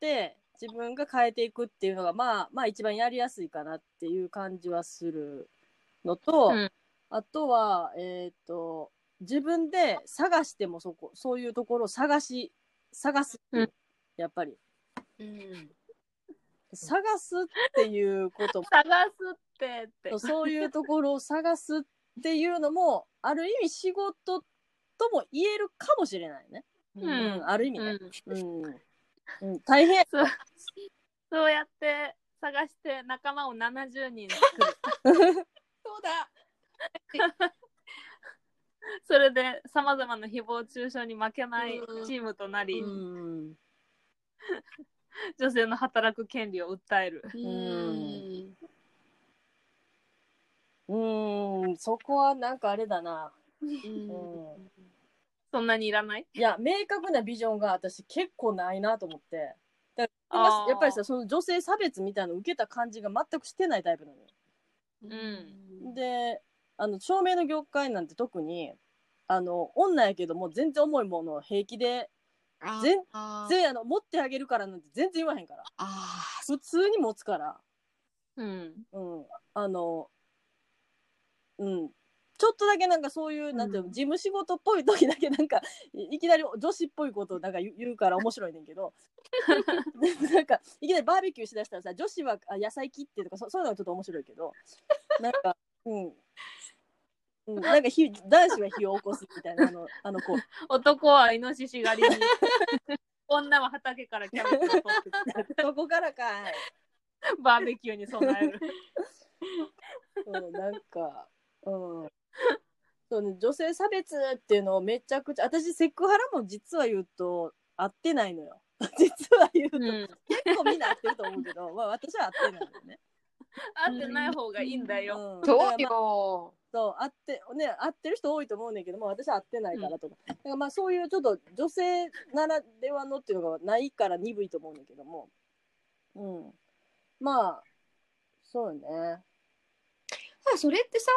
て自分が変えていくっていうのがまあまあ一番やりやすいかなっていう感じはするのと、うん。あとはえっ、と自分で探してもそこそういうところを探し探す、うん。やっぱり。うん。探すっていうこと 探すってって。そういうところを探すっていうのもある意味仕事とも言えるかもしれないね。うんある意味ね。うん。うんうん大変。そう。そうやって探して仲間を70人作る。そうだ。それでさまざまな誹謗中傷に負けないうん。チームとなり、うん。女性の働く権利を訴える。うん。うん。そこはなんかあれだな。うん。うんそんなにいらない？いや、明確なビジョンが私結構ないなと思って。だからやっぱりさ、その女性差別みたいなの受けた感じが全くしてないタイプなのよ。うんで、あの、照明の業界なんて特に、あの、女やけども全然重いものを平気で、あ全あー全然あの、持ってあげるからなんて全然言わへんから。あ普通に持つから。うんうん。あの、うん。ちょっとだけなんかそういう、なんていうの、うん事務仕事っぽい時だけなんか、いいきなり女子っぽいことをなんか言うから面白いねんけど、なんか、いきなりバーベキューしだしたらさ、女子はあ野菜切ってとかそ、そういうのがちょっと面白いけど、なんか、うん。うん、なんか火男子は火を起こすみたいな、あの、あの子。男はイノシシ狩りに女は畑からキャベツを取ってきてそこからかい。バーベキューに備える うん、なんか、うん。そうね、女性差別っていうのをめちゃくちゃ、私、セクハラも実は言うと、合ってないのよ。実は言うと、うん結構みんな合ってると思うけど、まあ私は合ってないのよね。合ってない方がいいんだよ、うん、そうよ。そう、合って、ね、合ってる人多いと思うねんけども、私は合ってないからとか。だからまあそういうちょっと女性ならではのっていうのがないから鈍いと思うんだけども。うん。まあ、そうよね。あそれってさ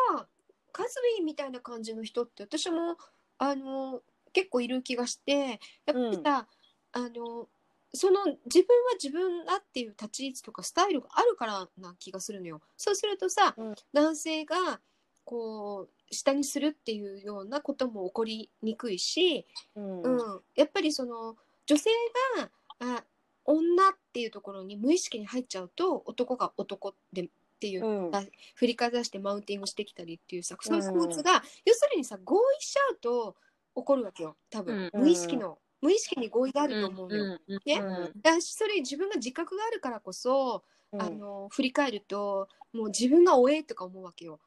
カズビーみたいな感じの人って私もあの結構いる気がしてやっぱりさ、あのその自分は自分だっていう立ち位置とかスタイルがあるからな気がするのよ。そうするとさ、うん男性がこう下にするっていうようなことも起こりにくいし、うん。うん、やっぱりその女性があ女っていうところに無意識に入っちゃうと男が男でっていう、うん。あ振りかざしてマウンティングしてきたりっていうさそういううん構図が、要するにさ合意しちゃうと起こるわけよ多分、うん無意識の無意識に合意があると思うのよ。うんねうんだしそれ自分が自覚があるからこそ、うん。あの振り返るともう自分がおえとか思うわけよ。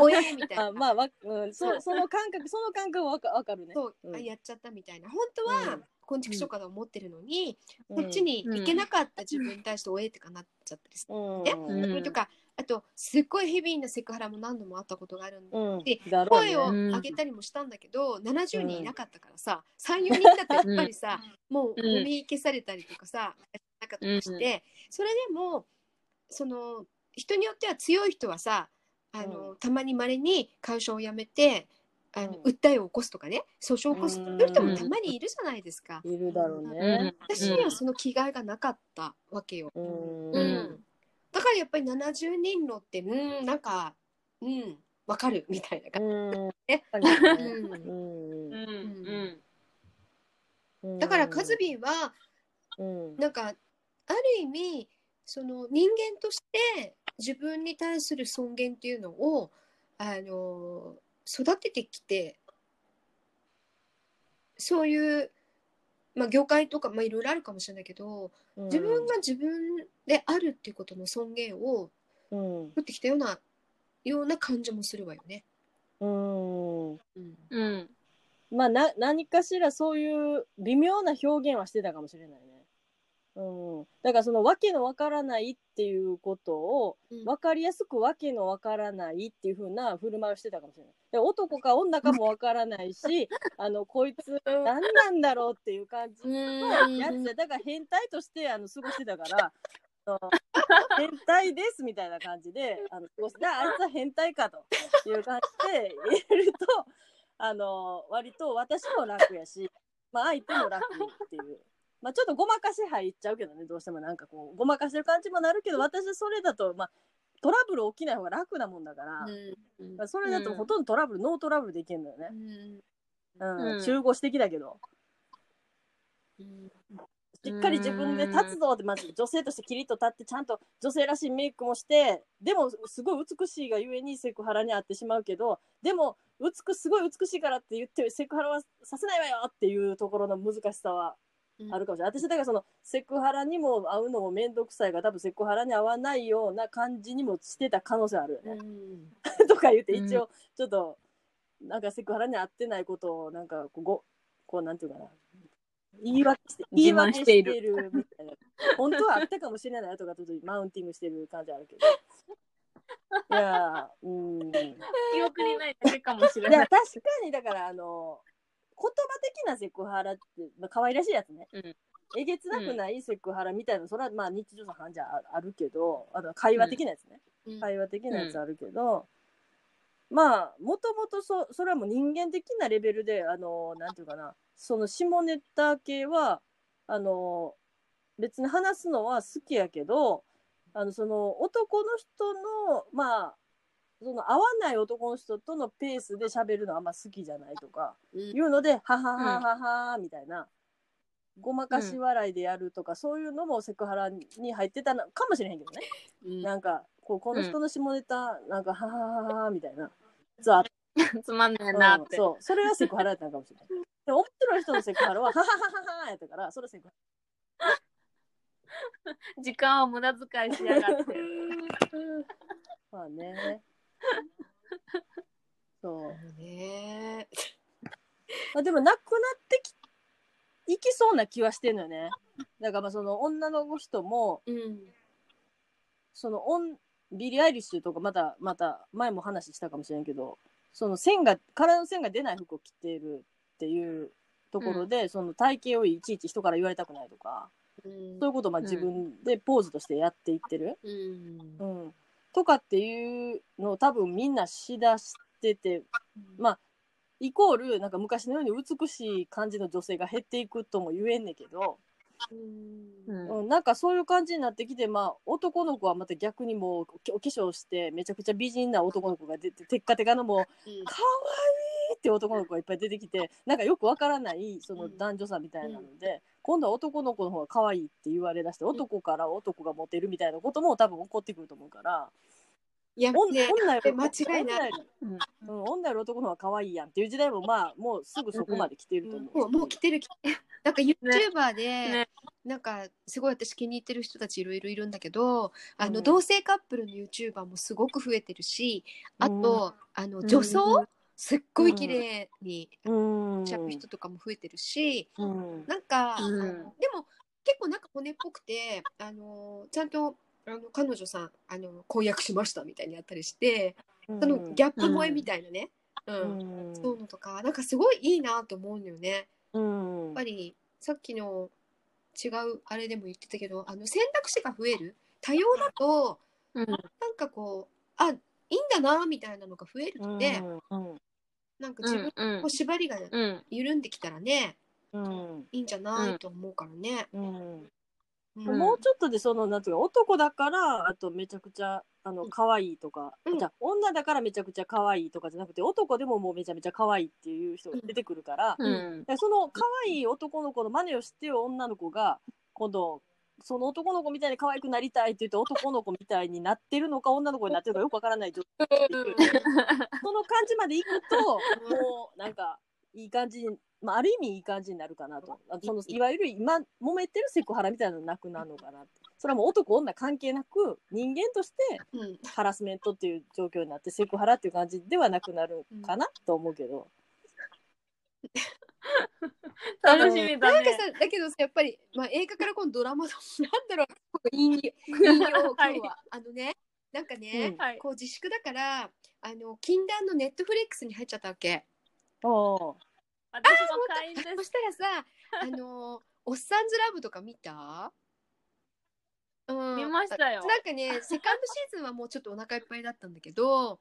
お えみたいな。あまあわ、うん、そその感覚その感覚はわかわかるね。そう、うん。あやっちゃったみたいな。本当は、うん昆虫書家だと思ってるのに、うん。こっちに行けなかった自分に対しておえってかなっちゃったりする、うん。ねうんそれとかあとすっごいヘビーなセクハラも何度もあったことがあるんで、うん。声をうん。上げたりもしたんだけど、70人いなかったからさ34人だってやっぱりさ、もううん。もみ消されたりとかさなかったりして、それでもその人によっては強い人はさあの、うたまにまれに会社を辞めてあの、うん。訴えを起こすとかね訴訟を起こす人もたまにいるじゃないですか。いるだろううん。ね。私にはその気概がなかったわけよ。うん。うん。だからやっぱり70人のってうんなんかうんわかるみたいな感じ。だからカズビーはうん。なんかある意味その人間として自分に対する尊厳っていうのをあの育ててきてそういう、まあ、業界とか、まあ、いろいろあるかもしれないけど自分が自分であるっていうことの尊厳をうん。持ってきたようなような感じもするわよね。うん。うん。うん。まあな何かしらそういう微妙な表現はしてたかもしれないね。うん、だからその訳のわからないっていうことをうん分かりやすく訳のわからないっていう風な振る舞いをしてたかもしれない。で男か女かもわからないし あのこいつ何なんだろうっていう感じのやつでだから変態としてあの過ごしてたから。変態ですみたいな感じであの過ごしてああいつは変態かという感じで入れるとあの割と私も楽やし、まあ、相手も楽っていう。まあ、ちょっとごまかし入っちゃうけどねどうしてもなんかこうごまかしてる感じもなるけど私それだと、まあ、トラブル起きない方が楽なもんだから、うん。まあそれだとほとんどトラブル、ノートラブルでいけるのよね。う、ん。うん。うん。中性的だけど。うんしっかり自分で立つぞってまず女性としてキリッと立ってちゃんと女性らしいメイクもしてでもすごい美しいがゆえにセクハラに遭ってしまうけどでも美すごい美しいからって言ってセクハラはさせないわよっていうところの難しさはあるかもしれない。私だからそのセクハラにも会うのも面倒くさいが多分セクハラに合わないような感じにもしてた可能性あるよね。とか言って一応ちょっとなんかセクハラに合ってないことをなんかこうごこうなんていうかな。言い訳して言い訳しているみたいな。本当はあったかもしれないとかちょっとマウンティングしてる感じあるけど。いやーうん。い 記憶にないだけかもしれやない。確かにだからあの的なセクハラって、まあ、可愛らしいやつね。うんえげつなくないセクハラみたいな、それはまあ日常茶飯事ああるけど、あと会話的なやつね。うん会話的なやつあるけど、まあもともとそそれはもう人間的なレベルであのなんていうかなその下ネタ系はあの別に話すのは好きやけどあのその男の人のまあその合わない男の人とのペースで喋るのはあんま好きじゃないとかうんいうので、はははははみたいな、ごまかし笑いでやるとか、そういうのもセクハラに入ってたのかもしれへんけどね。うんなんか、こうこの人の下ネタ、なんか、はははははみたいな。そうあっつまんねえなって。うんそう。それがセクハラやったのかもしれない。で、面白い人のセクハラは、はははははやったから、それセクハ時間を無駄遣いしやがって。ラ。まあね。そう。ねまあ、でも、なくなってき、いきそうな気はしてんのよね。だから、まあ、その女の人も、うん。そのオンビリー・アイリッシュとかまたまた前も話したかもしれんけどその線が体の線が出ない服を着ているっていうところで、その体型をいちいち人から言われたくないとかうん。そういうことをまあ自分でポーズとしてやっていってる、うん。うんとかっていうのを多分みんなしだしててまあイコールなんか昔のように美しい感じの女性が減っていくとも言えんねんけど、うん。うん、なんかそういう感じになってきて、まあ、男の子はまた逆にもうおお化粧してめちゃくちゃ美人な男の子が出てテッカテカのもううん。可愛いって男の子がいっぱい出てきてなんかよくわからないそのうん男女差みたいなので、今度は男の子の方が可愛いって言われだして男から男がモテるみたいなことも多分起こってくると思うから、いや女ね女より間違いない。女より男の方が可愛いやんっていう時代もまあもうすぐそこまで来てると思う。もうもう来てる来てるなんか YouTuber で、ね。なんかすごい私気に入ってる人たちいろいろいるんだけどあの、うん。同性カップルの YouTuber もすごく増えてるしあと、あのん女装、すっごい綺麗にうん。しちゃう人とかも増えてるし、うん。なんか、うん。でも結構なんか骨っぽくてあのちゃんとあの彼女さんあの婚約しましたみたいにやったりして、うん。そのギャップ萌えみたいなね、うん。うん。そういうのとかなんかすごいいいなと思うのよね。うん。やっぱりさっきの違うあれでも言ってたけどあの選択肢が増える。多様だとうん。なんかこうあいいんだなみたいなのが増えるので、うんなんか自分うんの縛りがうん緩んできたらねうん。いいんじゃないと思うからね。うん。うん。もうちょっとでそのなんていうか男だからあとめちゃくちゃあの可愛いとか、うん。じゃあ女だからめちゃくちゃ可愛いとかじゃなくて男でももうめちゃめちゃ可愛いっていう人が出てくるから、うんでその可愛い男の子の真似をしてる女の子が今度その男の子みたいに可愛くなりたいって言って男の子みたいになってるのか女の子になってるのかよくわからない状態。その感じまでいくともうなんかいい感じに、まあ、ある意味いい感じになるかなと。あそのいわゆる今揉めてるセクハラみたいなのなくなるのかなってそれはもう男女関係なく人間としてうん。ハラスメントっていう状況になってセクハラっていう感じではなくなるかなと思うけど。楽しみだね。なんかさだけどさやっぱり、まあ、映画から今度ドラマのなんだろう引用引用今日は、あのねなんかね、うんはい。こう自粛だからあの禁断のネットフレックスに入っちゃったわけ。おー。私も会員です。そしたらさあの おっさんずラブとか見た？うん。見ましたよ。なんかねセカンドシーズンはもうちょっとお腹いっぱいだったんだけど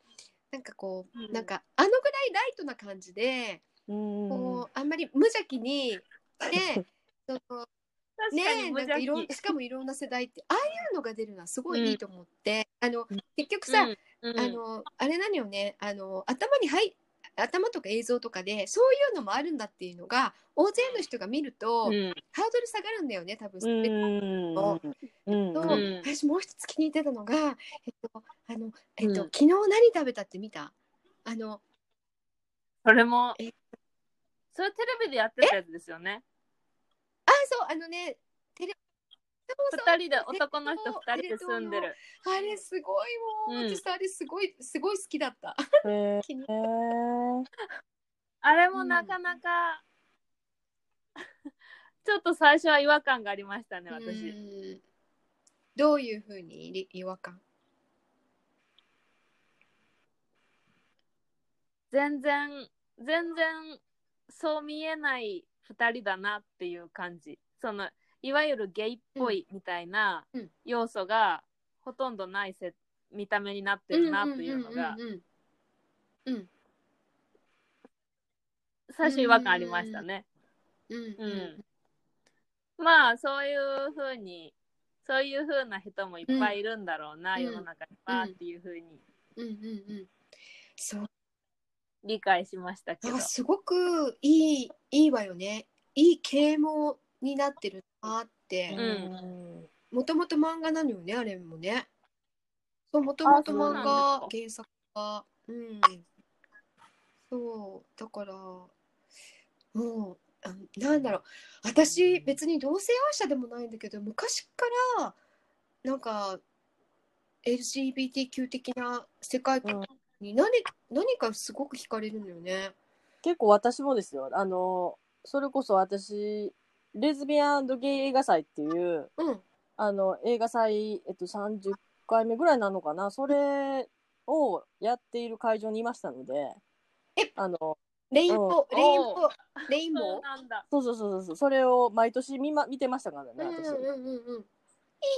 なんかこう、うん。なんかあのぐらいライトな感じで、うんこうあんまり無邪気にで そのねなんかいろ。しかもいろんな世代ってああいうのが出るのはすごいいいと思って、あのうん。結局さ、うんうん。あのあれなのよねあの頭に入頭とか映像とかでそういうのもあるんだっていうのが大勢の人が見ると、うん。ハードル下がるんだよね多分。うん。うん。うんとうん。私もう一つ気に入ってたのが、えっとあのえっとうん。昨日何食べたって見た？あのそれもえ、それテレビでやってたやつですよね。あそうあのねテレそうそう二人で、男の人二人で住んでる。あれすごいもう、うん私あれすごいすごい好きだった。へ気にーあれもなかなか、ちょっと最初は違和感がありましたね、う私。んどういうふうにり違和感？全然、全然、そう見えない二人だなっていう感じ。その、いわゆるゲイっぽいみたいなうん。要素がほとんどないせ見た目になってるなというのが、最初違和感ありましたね。うんうんうん。まあ、そういうふうに、そういうふうな人もいっぱいいるんだろうな、うん。世の中にはっていうふうに。うんうんうん。そう理解しましたけど。あ。すごくいいいいわよね。いい啓蒙になってるなって。うん。もともと漫画なのよねあれもね。そうもともと漫あ画原作が。うん。そうだからもうあなんだろう。私別に同性愛者でもないんだけど昔からなんか LGBTQ 的な世界観うんに何,、何かすごく惹かれるのよね。結構私もですよ。あの、それこそ私、レズビアンゲイ映画祭っていう、うんあの、映画祭、えっと、30回目ぐらいなのかな。それをやっている会場にいましたので、えあの、レインボー、うんレインボー、レインボー？そうそうそうそう、それを毎年見,、ま、見てましたからね、私。うんうんうんうん。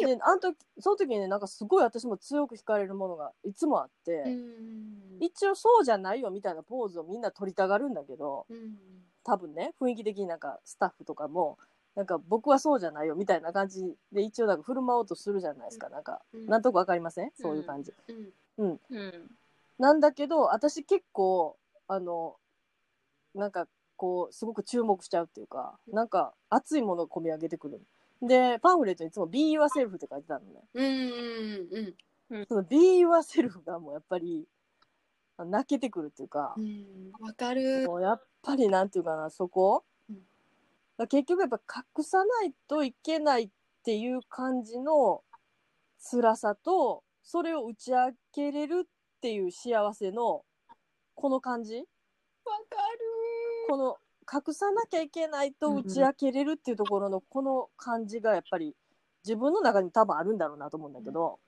で、あの時、その時にね、なんかすごい私も強く惹かれるものがいつもあって、うん。一応そうじゃないよみたいなポーズをみんな取りたがるんだけど、うん。多分ね、雰囲気的になんかスタッフとかも、なんか僕はそうじゃないよみたいな感じで一応なんか振る舞おうとするじゃないですか。なんか、うん。なんとかわかりません？そういう感じ。うん。うん。なんだけど、私結構、あの、なんかこう、すごく注目しちゃうっていうか、なんか熱いものが込み上げてくる。で、パンフレットにいつも Be Yourself って書いてたのね。うんうんうん。その Be Yourself がもうやっぱり、あ泣けてくるっていうかう、んわかる。もうやっぱりなんていうかな、そこ、うん。結局やっぱ隠さないといけないっていう感じの辛さと、それを打ち明けれるっていう幸せの、この感じ？わかこの隠さなきゃいけないと打ち明けれるっていうところのこの感じがやっぱり自分の中に多分あるんだろうなと思うんだけど、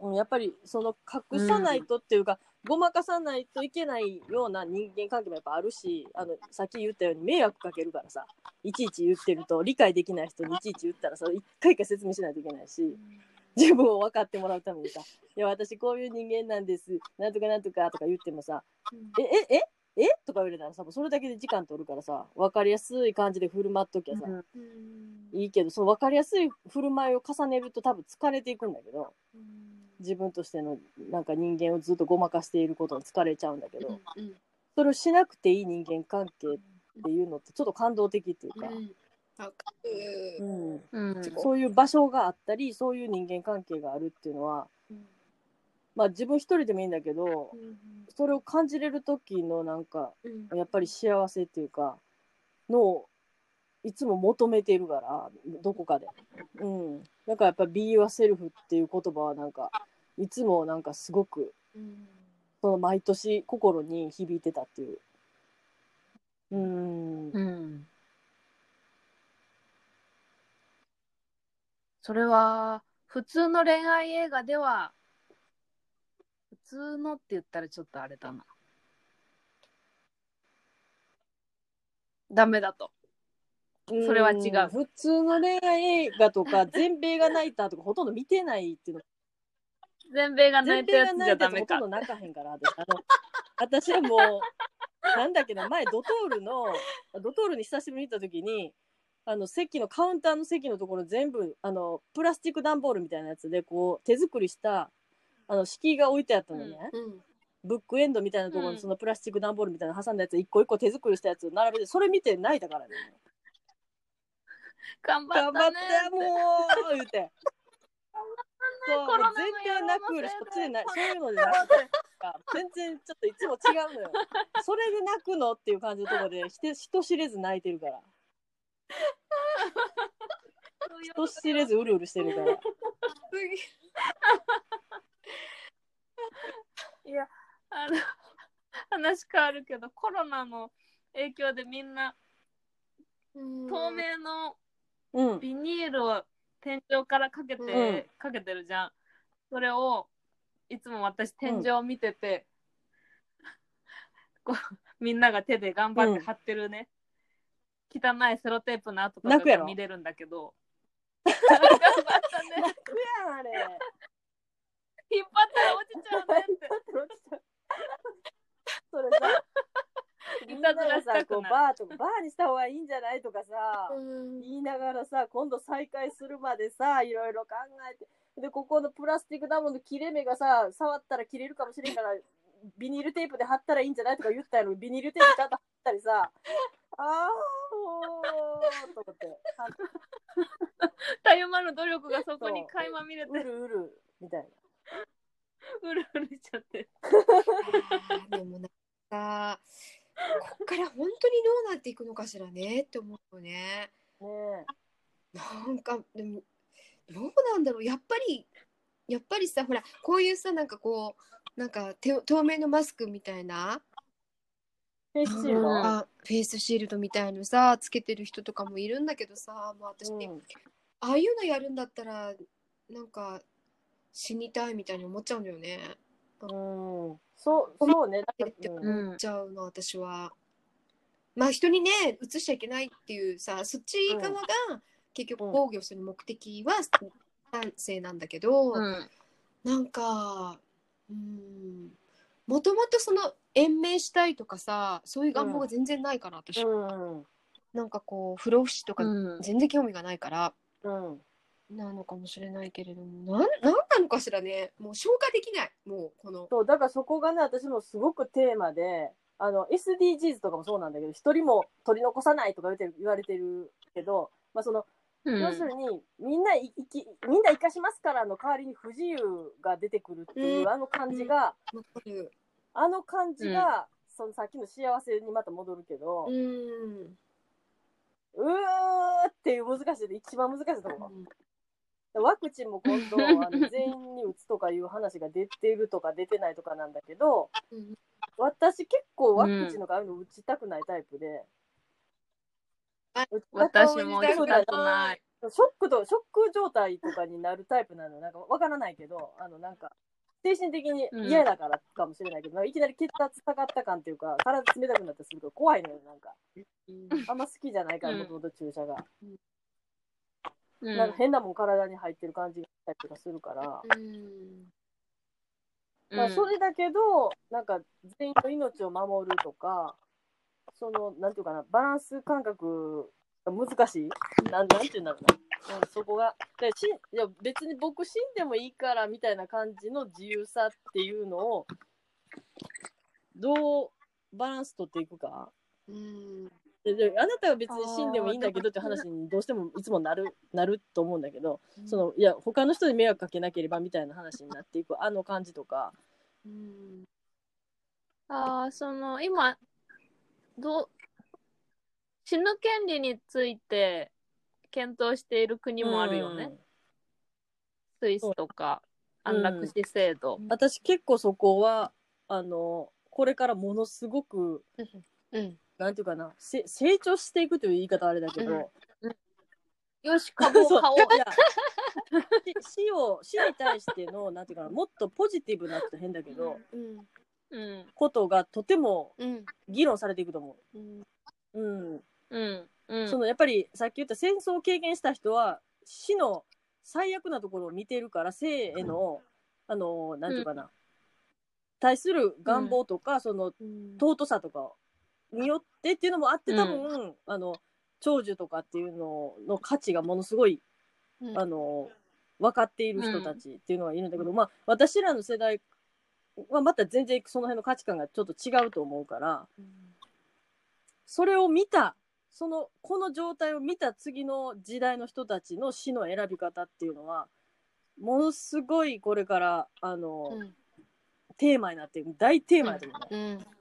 うん、やっぱりその隠さないとっていうか、ごまかさないといけないような人間関係もやっぱあるしあのさっき言ったように迷惑かけるからさいちいち言ってると理解できない人にいちいち言ったらさ一回一回説明しないといけないし自分を分かってもらうためにさ「いや私こういう人間なんですなんとかなんとか」とか言ってもさる。え、え、え？え？とか言われたらさ、もうそれだけで時間取るからさ、分かりやすい感じで振る舞っときゃさ、いいけど、その分かりやすい振る舞いを重ねると多分疲れていくんだけど、うん。自分としてのなんか人間をずっとごまかしていることに疲れちゃうんだけど、うん。それをしなくていい人間関係っていうのってちょっと感動的っていうか。うん、うん。そういう場所があったり、そういう人間関係があるっていうのは、まあ自分一人でもいいんだけど、それを感じれる時のなんか、うんやっぱり幸せっていうか、のをいつも求めているから、どこかで。うん。だからやっぱ be yourself っていう言葉はなんか、いつもなんかすごく、うんその毎年心に響いてたっていう。うん。うん。それは、普通の恋愛映画では、普通のって言ったらちょっとあれだな。ダメだと。それは違う普通の恋愛映画とか、全米が泣いたとかほとんど見てないっていうの。全米が泣いたやつじゃダメかほとん。ど泣かへんから、私あの私はもう、なんだっけど、前ドトールの、ドトールに久しぶりに行った時に、あの席のカウンターの席のところ全部あのプラスチック段ボールみたいなやつでこう手作りしたあの敷居が置いてあったのね、うんブックエンドみたいなところうん。にそのプラスチック段ボールみたいなの挟んだやつ一個一個手作りしたやつを並べてそれ見て泣いたからね。頑張っったね。てもう言うて。そうコロナの全然泣くよりこっちでなそういうので泣く全然ちょっといつも違うのよ。それで泣くのっていう感じのところで人人知れず泣いてるから。人知れずうるうるしてるから いや、あの、話変わるけど、コロナの影響でみんなうん。透明のうん。ビニールを天井からかけて、うん。かけてるじゃん。それをいつも私天井を見てて、こうみんなが手で頑張って貼ってるね、汚いセロテープの跡とか泣くやろ。が見れるんだけど。頑張ったねやんあれ 引っ張ったら落ちちゃうねって。それさいたずらしたくなる。こうバーとかバーにした方がいいんじゃないとかさ、うん。言いながらさ今度再開するまでさいろいろ考えて。でここのプラスチックダムの切れ目がさ触ったら切れるかもしれんからビニールテープで貼ったらいいんじゃないとか言ったやろビニールテープちゃんと貼ったりさあーもうと思って。たゆまぬ努力がそこに垣間見れて。うるうるみたいなうるうるしちゃって。でもなんかこっから本当にどうなっていくのかしらねって思うよね。ねなんかでもどうなんだろう。やっぱりやっぱりさほらこういうさなんかこうなんかて透明のマスクみたいな。えフェイスシールド、うんあフェイスシールドみたいのさつけてる人とかもいるんだけどさもう私、うん。ああいうのやるんだったらなんか死にたいみたいに思っちゃうんだよね。うん。そうそうね。だって思っちゃうの、私は。まあ人にね移しちゃいけないっていうさそっち側が結局うん防御する目的は男性なんだけど、うん。なんかうんもともとその延命したいとかさそういう願望が全然ないから、私、うん。なんかこう不老不死とかうん。全然興味がないから、うんなのかもしれないけれどもなんなんなのかしらね。もう消化できない。もうこの。そうだからそこがね私もすごくテーマであの SDGs とかもそうなんだけど一人も取り残さないとか言われてる言われてるけど、まあ、そのうん。要するにみんな生きみんな生かしますからの代わりに不自由が出てくるっていう、うん。あの感じが、わかる。あの感じが、そのさっきの幸せにまた戻るけど、ううんーっていう難しいで一番難しいところ。ワクチンも今度 あの全員に打つとかいう話が出てるとか出てないとかなんだけどうん。私結構ワクチンのあるの打ちたくないタイプで、あ打ち私も行きたくない。ショックとショック状態とかになるタイプなの。なんかわからないけどあのなんか精神的に嫌だからかもしれないけど、いきなり血圧下がった感っていうか体冷たくなったりするから怖いのよなんか。あんま好きじゃないからうん。もともと注射が、うんなんか変なもん体に入ってる感じがしたりとかするから、うんまあ、それだけど、なんか全員の命を守るとか、その、なんていうかな、バランス感覚が難しいなんなんていうんだろうな。うん、そこが。でしいや別に僕死んでもいいからみたいな感じの自由さっていうのを、どうバランス取っていくか。うんあなたは別に死んでもいいんだけどって話にどうしてもいつもなるなると思うんだけど、そのいや他の人に迷惑かけなければみたいな話になっていくあの感じとか、うん。ああ、その、今、どう、死ぬ権利について検討している国もあるよね。スイスとか、う。ん安楽死制度。私結構そこはあのこれからものすごくうんなんていうかなせ成長していくという言い方はあれだけど、よし、株を買おう。いや し死を死に対してのなんていうかなもっとポジティブなって変だけどうん。うん。ことがとてもうん議論されていくと思う。ん。う。うん。うん。うん。そのやっぱりさっき言った戦争を経験した人は死の最悪なところを見てるから生への、あのなんていうかな、対する願望とか、そのうん。尊さとかによってっていうのもあって多分、あの長寿とかっていうのの価値がものすごい、うん。あの分かっている人たちっていうのがいるんだけど、まあ私らの世代はまた全然その辺の価値観がちょっと違うと思うからそれを見たそのこの状態を見た次の時代の人たちの死の選び方っていうのはものすごいこれからあの、うん。テーマになっていく。大テーマだと思うね。うん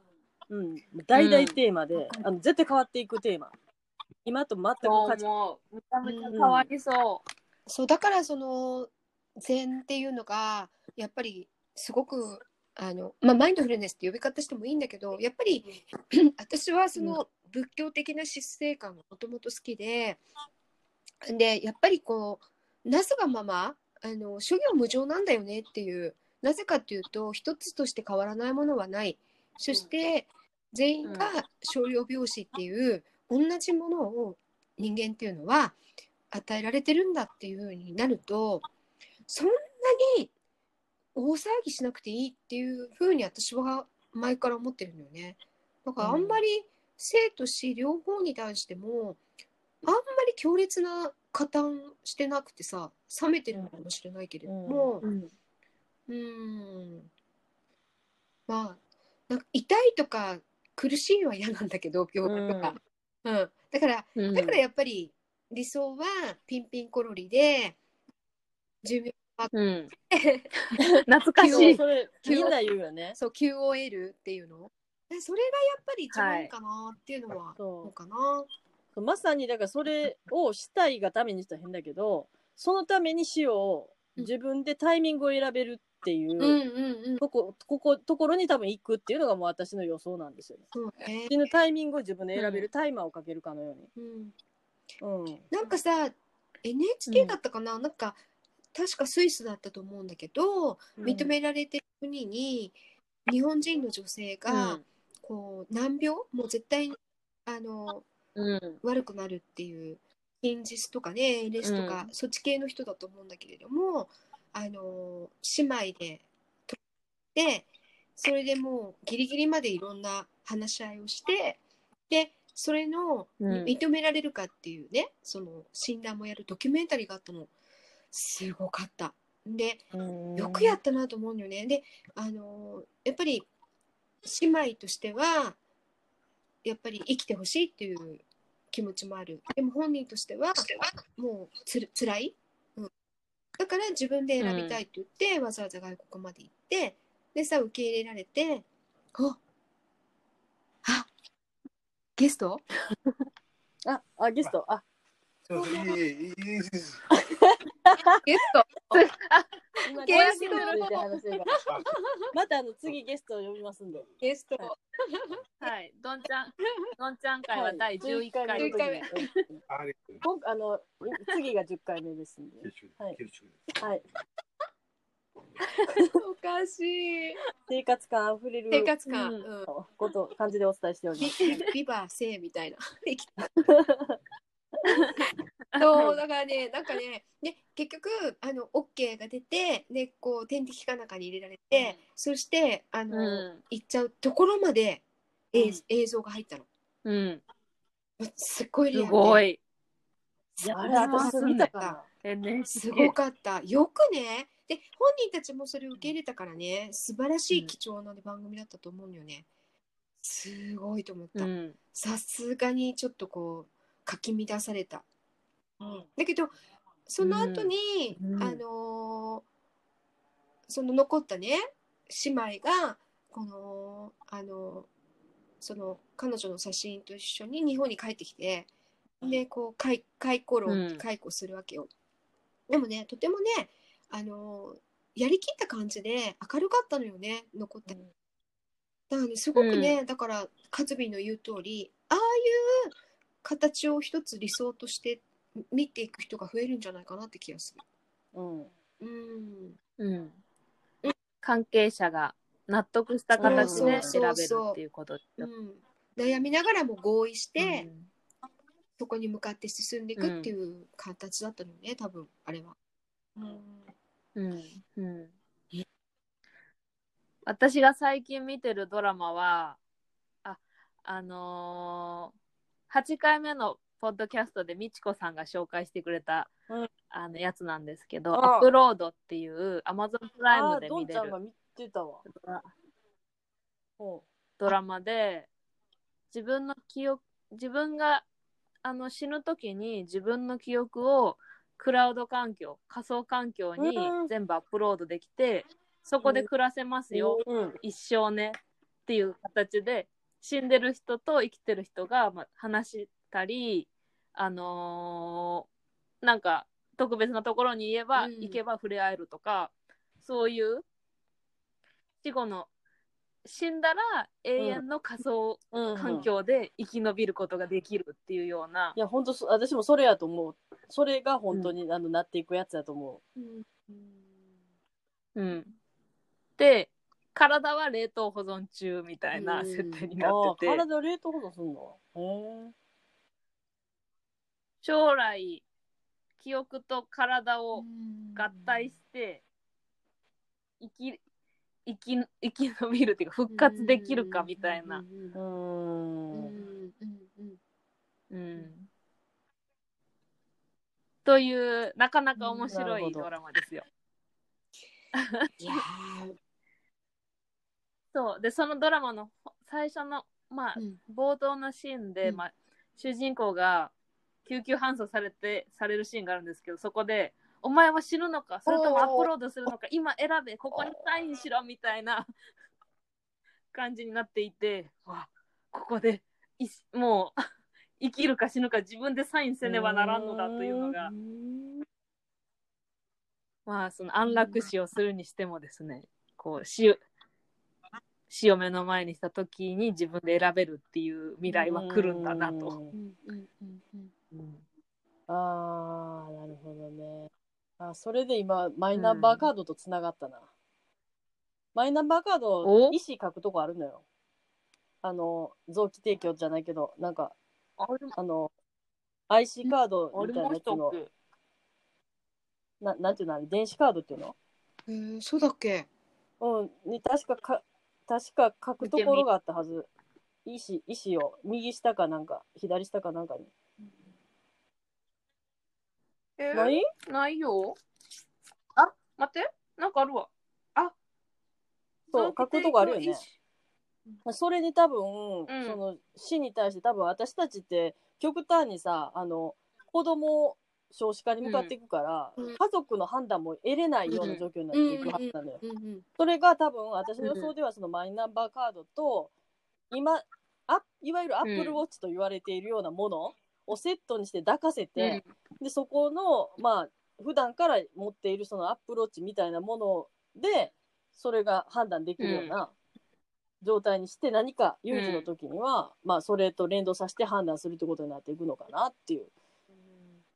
うん、大々テーマで、あの絶対変わっていくテーマ。今と全くそう。めちゃめちゃ変わりそそうだからその禅っていうのがやっぱりすごくあの、まあ、マインドフルネスって呼び方してもいいんだけどやっぱり私はその仏教的な姿勢感がもともと好きででやっぱりこうなすがままあの諸行無常なんだよねっていうなぜかっていうと一つとして変わらないものはない。そして全員が少量病死っていう同じものを人間っていうのは与えられてるんだっていうふうになるとそんなに大騒ぎしなくていいっていうふうに私は前から思ってるのよね。だからあんまり生と死両方に対してもあんまり強烈な加担してなくてさ冷めてるのかもしれないけれども、うん。うーん。まあなんか痛いとか苦しいは嫌なんだけど病気とか、うん。だからうん。だからやっぱり理想はピンピンコロリで寿命うん、懐かしそうい。それみんな言うよね。そう QOL っていうの。えそれがやっぱり一番いいかなっていうのはそう。思うかな、そうまさにだからそれをしたいがためにしたら変だけどそのために死を自分でタイミングを選べるっていう、うん、うんうん。とこここところに多分行くっていうのがもう私の予想なんですよね。死ぬタイミングを自分で選べるタイマーをかけるかのように。うん。なんかさ NHK だったかな、なんか確かスイスだったと思うんだけど、認められてる国に日本人の女性が、うん。こう難病？もう絶対にあのうん、悪くなるっていう筋ジとかね ALS とか、うんそっち系の人だと思うんだけれどもあの姉妹で取ってそれでもうギリギリまでいろんな話し合いをしてでそれのうん認められるかっていうね、その診断もやるドキュメンタリーがあったのすごかった。でよくやったなと思うのよね。で、あのやっぱり姉妹としてはやっぱり生きてほしいっていう気持ちもある。でも本人としてはもうつる辛い、うん。だから自分で選びたいって言って、わざわざ外国まで行ってでさ受け入れられてああゲスト？あ、あ、ゲスト？あ、ゲスト今、ゲスト。またあの次ゲストを呼びますんで。ゲストはい、どんちゃん、どんちゃん会は第11回はい11回目.今あの次が10回目ですんで。はいはい。おかしい生活感あふれる生活感、こと感じでお伝えしておりビます。ビバーセーみたいな。そうだからねなんかねで結局あの OK が出てでこう点滴かなんかに入れられて、そしてあの、うん、行っちゃうところまで、えうん映像が入ったの。うん、すっごいリアすルでごい。いやあれ私それ見たかな。NHK すごかった。よくね。で本人たちもそれを受け入れたからね素晴らしい貴重な番組だったと思うのよね。すごいと思った。うん、さすがにちょっとこうかき乱された。うん。だけどその後に、うん。あのーその残ったね姉妹がこのあのその彼女の写真と一緒に日本に帰ってきてでこう解解雇論うん。解雇するわけよ。でもねとてもねあのーやりきった感じで明るかったのよね残った。だからねすごくね、だからカズビーの言う通りああいう形を一つ理想として見ていく人が増えるんじゃないかなって気がする。うん。うん、うん。関係者が納得した形で選べるっていうことですよ。うん、悩みながらも合意して、うんそこに向かって進んでいくっていう形だったのね、多分あれは。うんうん私が最近見てるドラマは、あ、あのー、8回目のポッドキャストでみちこさんが紹介してくれた、うんあのやつなんですけど、アップロードっていう Amazon プライムで見れるどんちゃんが見てたわ。ほドラマで、自分の記憶、自分があの死ぬ時に自分の記憶をクラウド環境、仮想環境にうん全部アップロードできて、そこで暮らせますよ、う。うん。一生ねっていう形で死んでる人と生きてる人が、まあ、話したりあのーなんか特別なところに言えば、うん。行けば触れ合えるとかそういう死後の死んだら永遠の仮想うん環境で生き延びることができるっていうような、いや本当そ私もそれやと思う。それが本当に、あのなっていくやつやと思うん。うん、で体は冷凍保存中みたいな設定になってて、体を冷凍保存すんの？へ将来記憶と体を合体して生き生き生き延びるっていうか復活できるかみたいな、えうーんうん、というなかなか面な白いドラマですよ。いやーそう。でそのドラマのほ最初のまあ、うん。冒頭のシーンで、うん。まあ、主人公が救急搬送されてされるシーンがあるんですけどそこで「お前は死ぬのかそれともアップロードするのか今選べここにサインしろ」みたいな感じになっていてわここでいしもう 生きるか死ぬか自分でサインせねばならんのだというのがまあその安楽死をするにしてもですねこう死を死を目の前にした時に自分で選べるっていう未来は来るんだなと。うん。うん。うんうんうんああなるほどね。あそれで今マイナンバーカードとつながったな、マイナンバーカードお？意思書くとこあるのよ。あの臓器提供じゃないけどなんかあの IC カードあみたいなやつのけ？ななんていうの？電子カードっていうの？えーそうだっけ？うんに確かか確か書くところがあったはず意思意思を右下かなんか左下かなんかにえない？ないよ。あ、待って。なんかあるわ。あ？そう書くとこあるよね。それに多分、うんその死に対して多分私たちって極端にさあの子供少子化に向かっていくから、うん。家族の判断も得れないような状況になっていくはずなのよ。うんうんそれが多分私の予想ではそのマイナンバーカードと今あいわゆるアップルウォッチと言われているようなものをセットにして抱かせて、でそこのまあ普段から持っているそのアップルウォッチみたいなものでそれが判断できるような状態にして何か有事の時には、まあそれと連動させて判断するってことになっていくのかなっていう、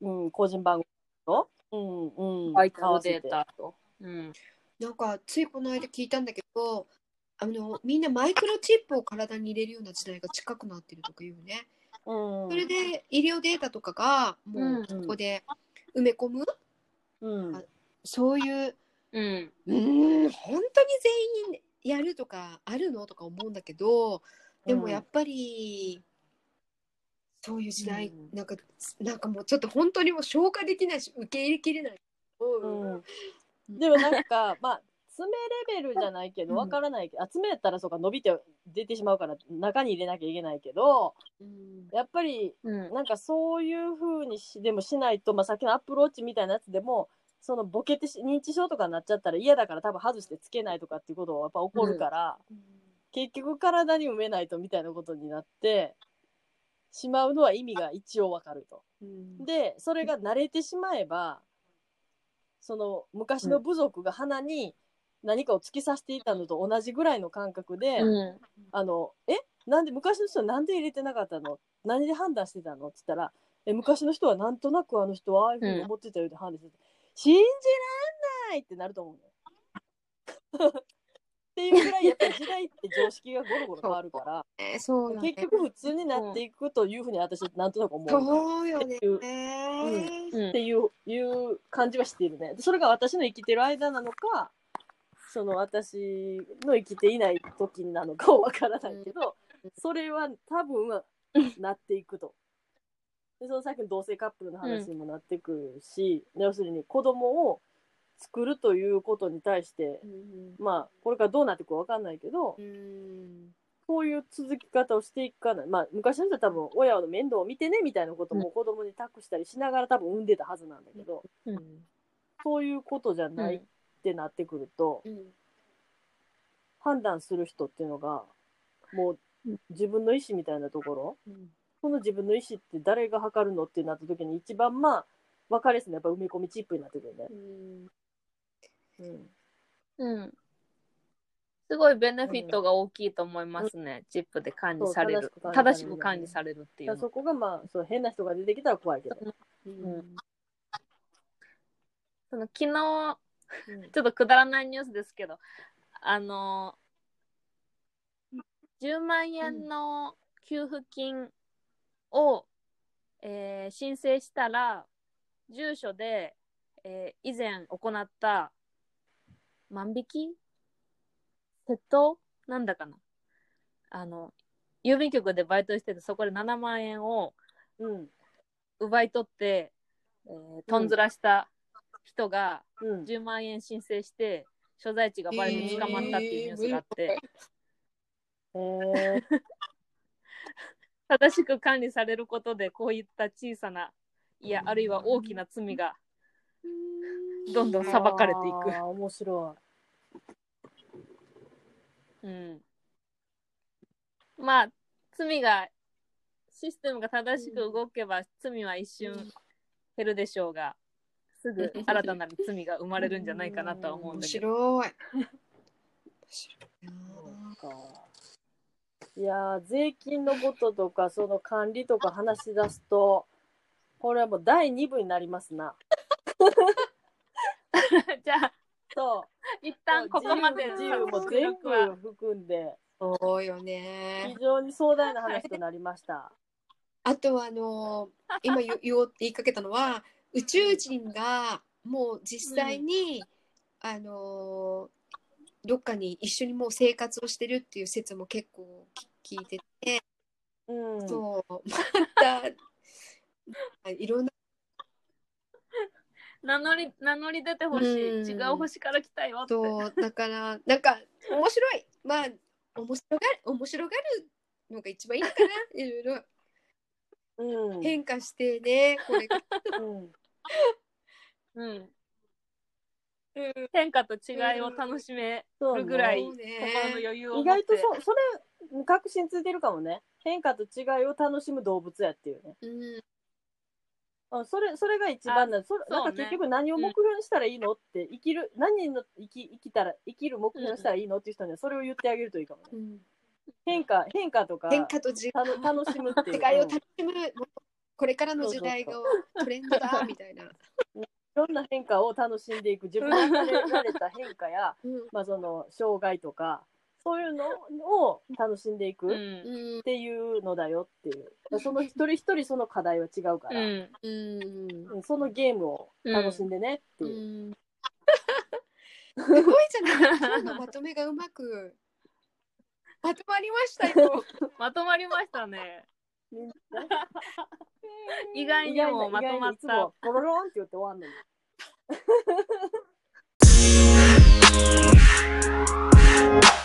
うん、個人番号と、うんうん、バイタルデータと。うん。なんかついこの間聞いたんだけどあのみんなマイクロチップを体に入れるような時代が近くなってるとか言うね。うん、それで医療データとかがもうここで埋め込む、うん、あそういううん。うーん本当に全員やるとかあるの？とか思うんだけどでもやっぱり、そういう時代、うん。なんかなんかもうちょっと本当にもう消化できないし受け入れきれない。うん。でもなんかまあ爪レベルじゃないけどうん。わからないけど、あ爪やったらそうか伸びて出てしまうから中に入れなきゃいけないけどうん。やっぱりうん。なんかそういう風にしでもしないと、まあ、さっきのアップローチみたいなやつでもそのボケてし認知症とかになっちゃったら嫌だから多分外してつけないとかっていうことはやっぱ起こるから、結局体に埋めないとみたいなことになってしまうのは意味が一応わかると。うんでそれが慣れてしまえばその昔の部族が鼻に何かを突き刺していたのと同じぐらいの感覚で、うん。あのえなんで昔の人はなんで入れてなかったの？何で判断してたの？って言ったらえ昔の人はなんとなくあの人はああいうふうに思ってたよって判断してて、信じらんないってなると思うのよ。っていうぐらいやっぱり時代って常識がゴロゴロ変わるからえーそうよね。結局普通になっていくというふうに私なんとなく思う。そうよね。っていううんっていういう感じはしているね。でそれが私の生きてる間なのか、その私の生きていない時なのかはわからないけど、それは多分なっていくと。でそのさっきの同性カップルの話にもなってくるし、要するに子供を作るということに対して、うんまあこれからどうなっていくかわかんないけど、うん。こういう続き方をしていくかな、まあ、昔の人は多分親の面倒を見てねみたいなことも子供に託したりしながら多分産んでたはずなんだけど、うん。そういうことじゃないってなってくると、うん。判断する人っていうのがもう自分の意思みたいなところうん。その自分の意思って誰が測るのってなった時に一番まあ分かりやすいのはやっぱ埋め込みチップになってくるね。うんうんうん。すごいベネフィットが大きいと思いますね。チップで管理される。正し正しくく管理されるっていうそこがまあそう変な人が出てきたら怖いけど。うんその昨日、うんちょっとくだらないニュースですけど、あの、10万円の給付金を、えー申請したら、住所で、えー以前行った万引き？窃盗？なんだかな？あの、郵便局でバイトしてて、そこで7万円をうん。奪い取って、えーとんずらした人がうん。10万円申請して、所在地がバレて捕まったっていうニュースがあって、えー、正しく管理されることで、こういった小さな、いや、あるいは大きな罪が、どんどん裁かれていく。面白うん。まあ、罪が、システムが正しく動けば、罪は一瞬減るでしょうが、すぐ 新たなる罪が生まれるんじゃないかなとは思うん面だけど。白い。面白いい。やー税金のこととか、その管理とか話し出すと、これはもう第2部になりますな。じゃあ、そう。一旦ここまで自由も全部含んで、そうよね非。常に壮大な話となりました。あとあの今言言おうって言いかけたのは宇宙人がもう実際に、あのどっかに一緒にもう生活をしてるっていう説も結構き聞いてて、うん。そうまた いろんな名乗り、名乗り出てほしい。うん違う星から来たよって。そうだからなんか面白いまあ面白がる面白がるのが一番いいのかないろいろうん。変化してねこれうん。うん。変化と違いを楽しめそうるぐらい、そう心ねの余裕を持意って。外とそそれ確信ついてるかもね変化と違いを楽しむ動物やっていうねうんあそれそれが一番だそれそうね。なんか結局何を目標にしたらいいのって生きる何の生き生きたら生きる目標にしたらいいのっていう人にはそれを言ってあげるといいかもね。うん。変化変化とか変化と違いたの楽しむっていう。違いをうん楽しむ、これからの時代がトレンドだみたいな。いろんな変化を楽しんでいく自分が慣れられた変化や、うん。まあ、その障害とかそういうのを楽しんでいくうっていうのだよっていうその一人一人その課題は違うから、うん。うんうんそのゲームを楽しんでねってういう。んすごいじゃない今日のまとめがうまくまとまりましたよ。まとまりましたね。意外にもまとまったも。ポロロンって言って終わんのに。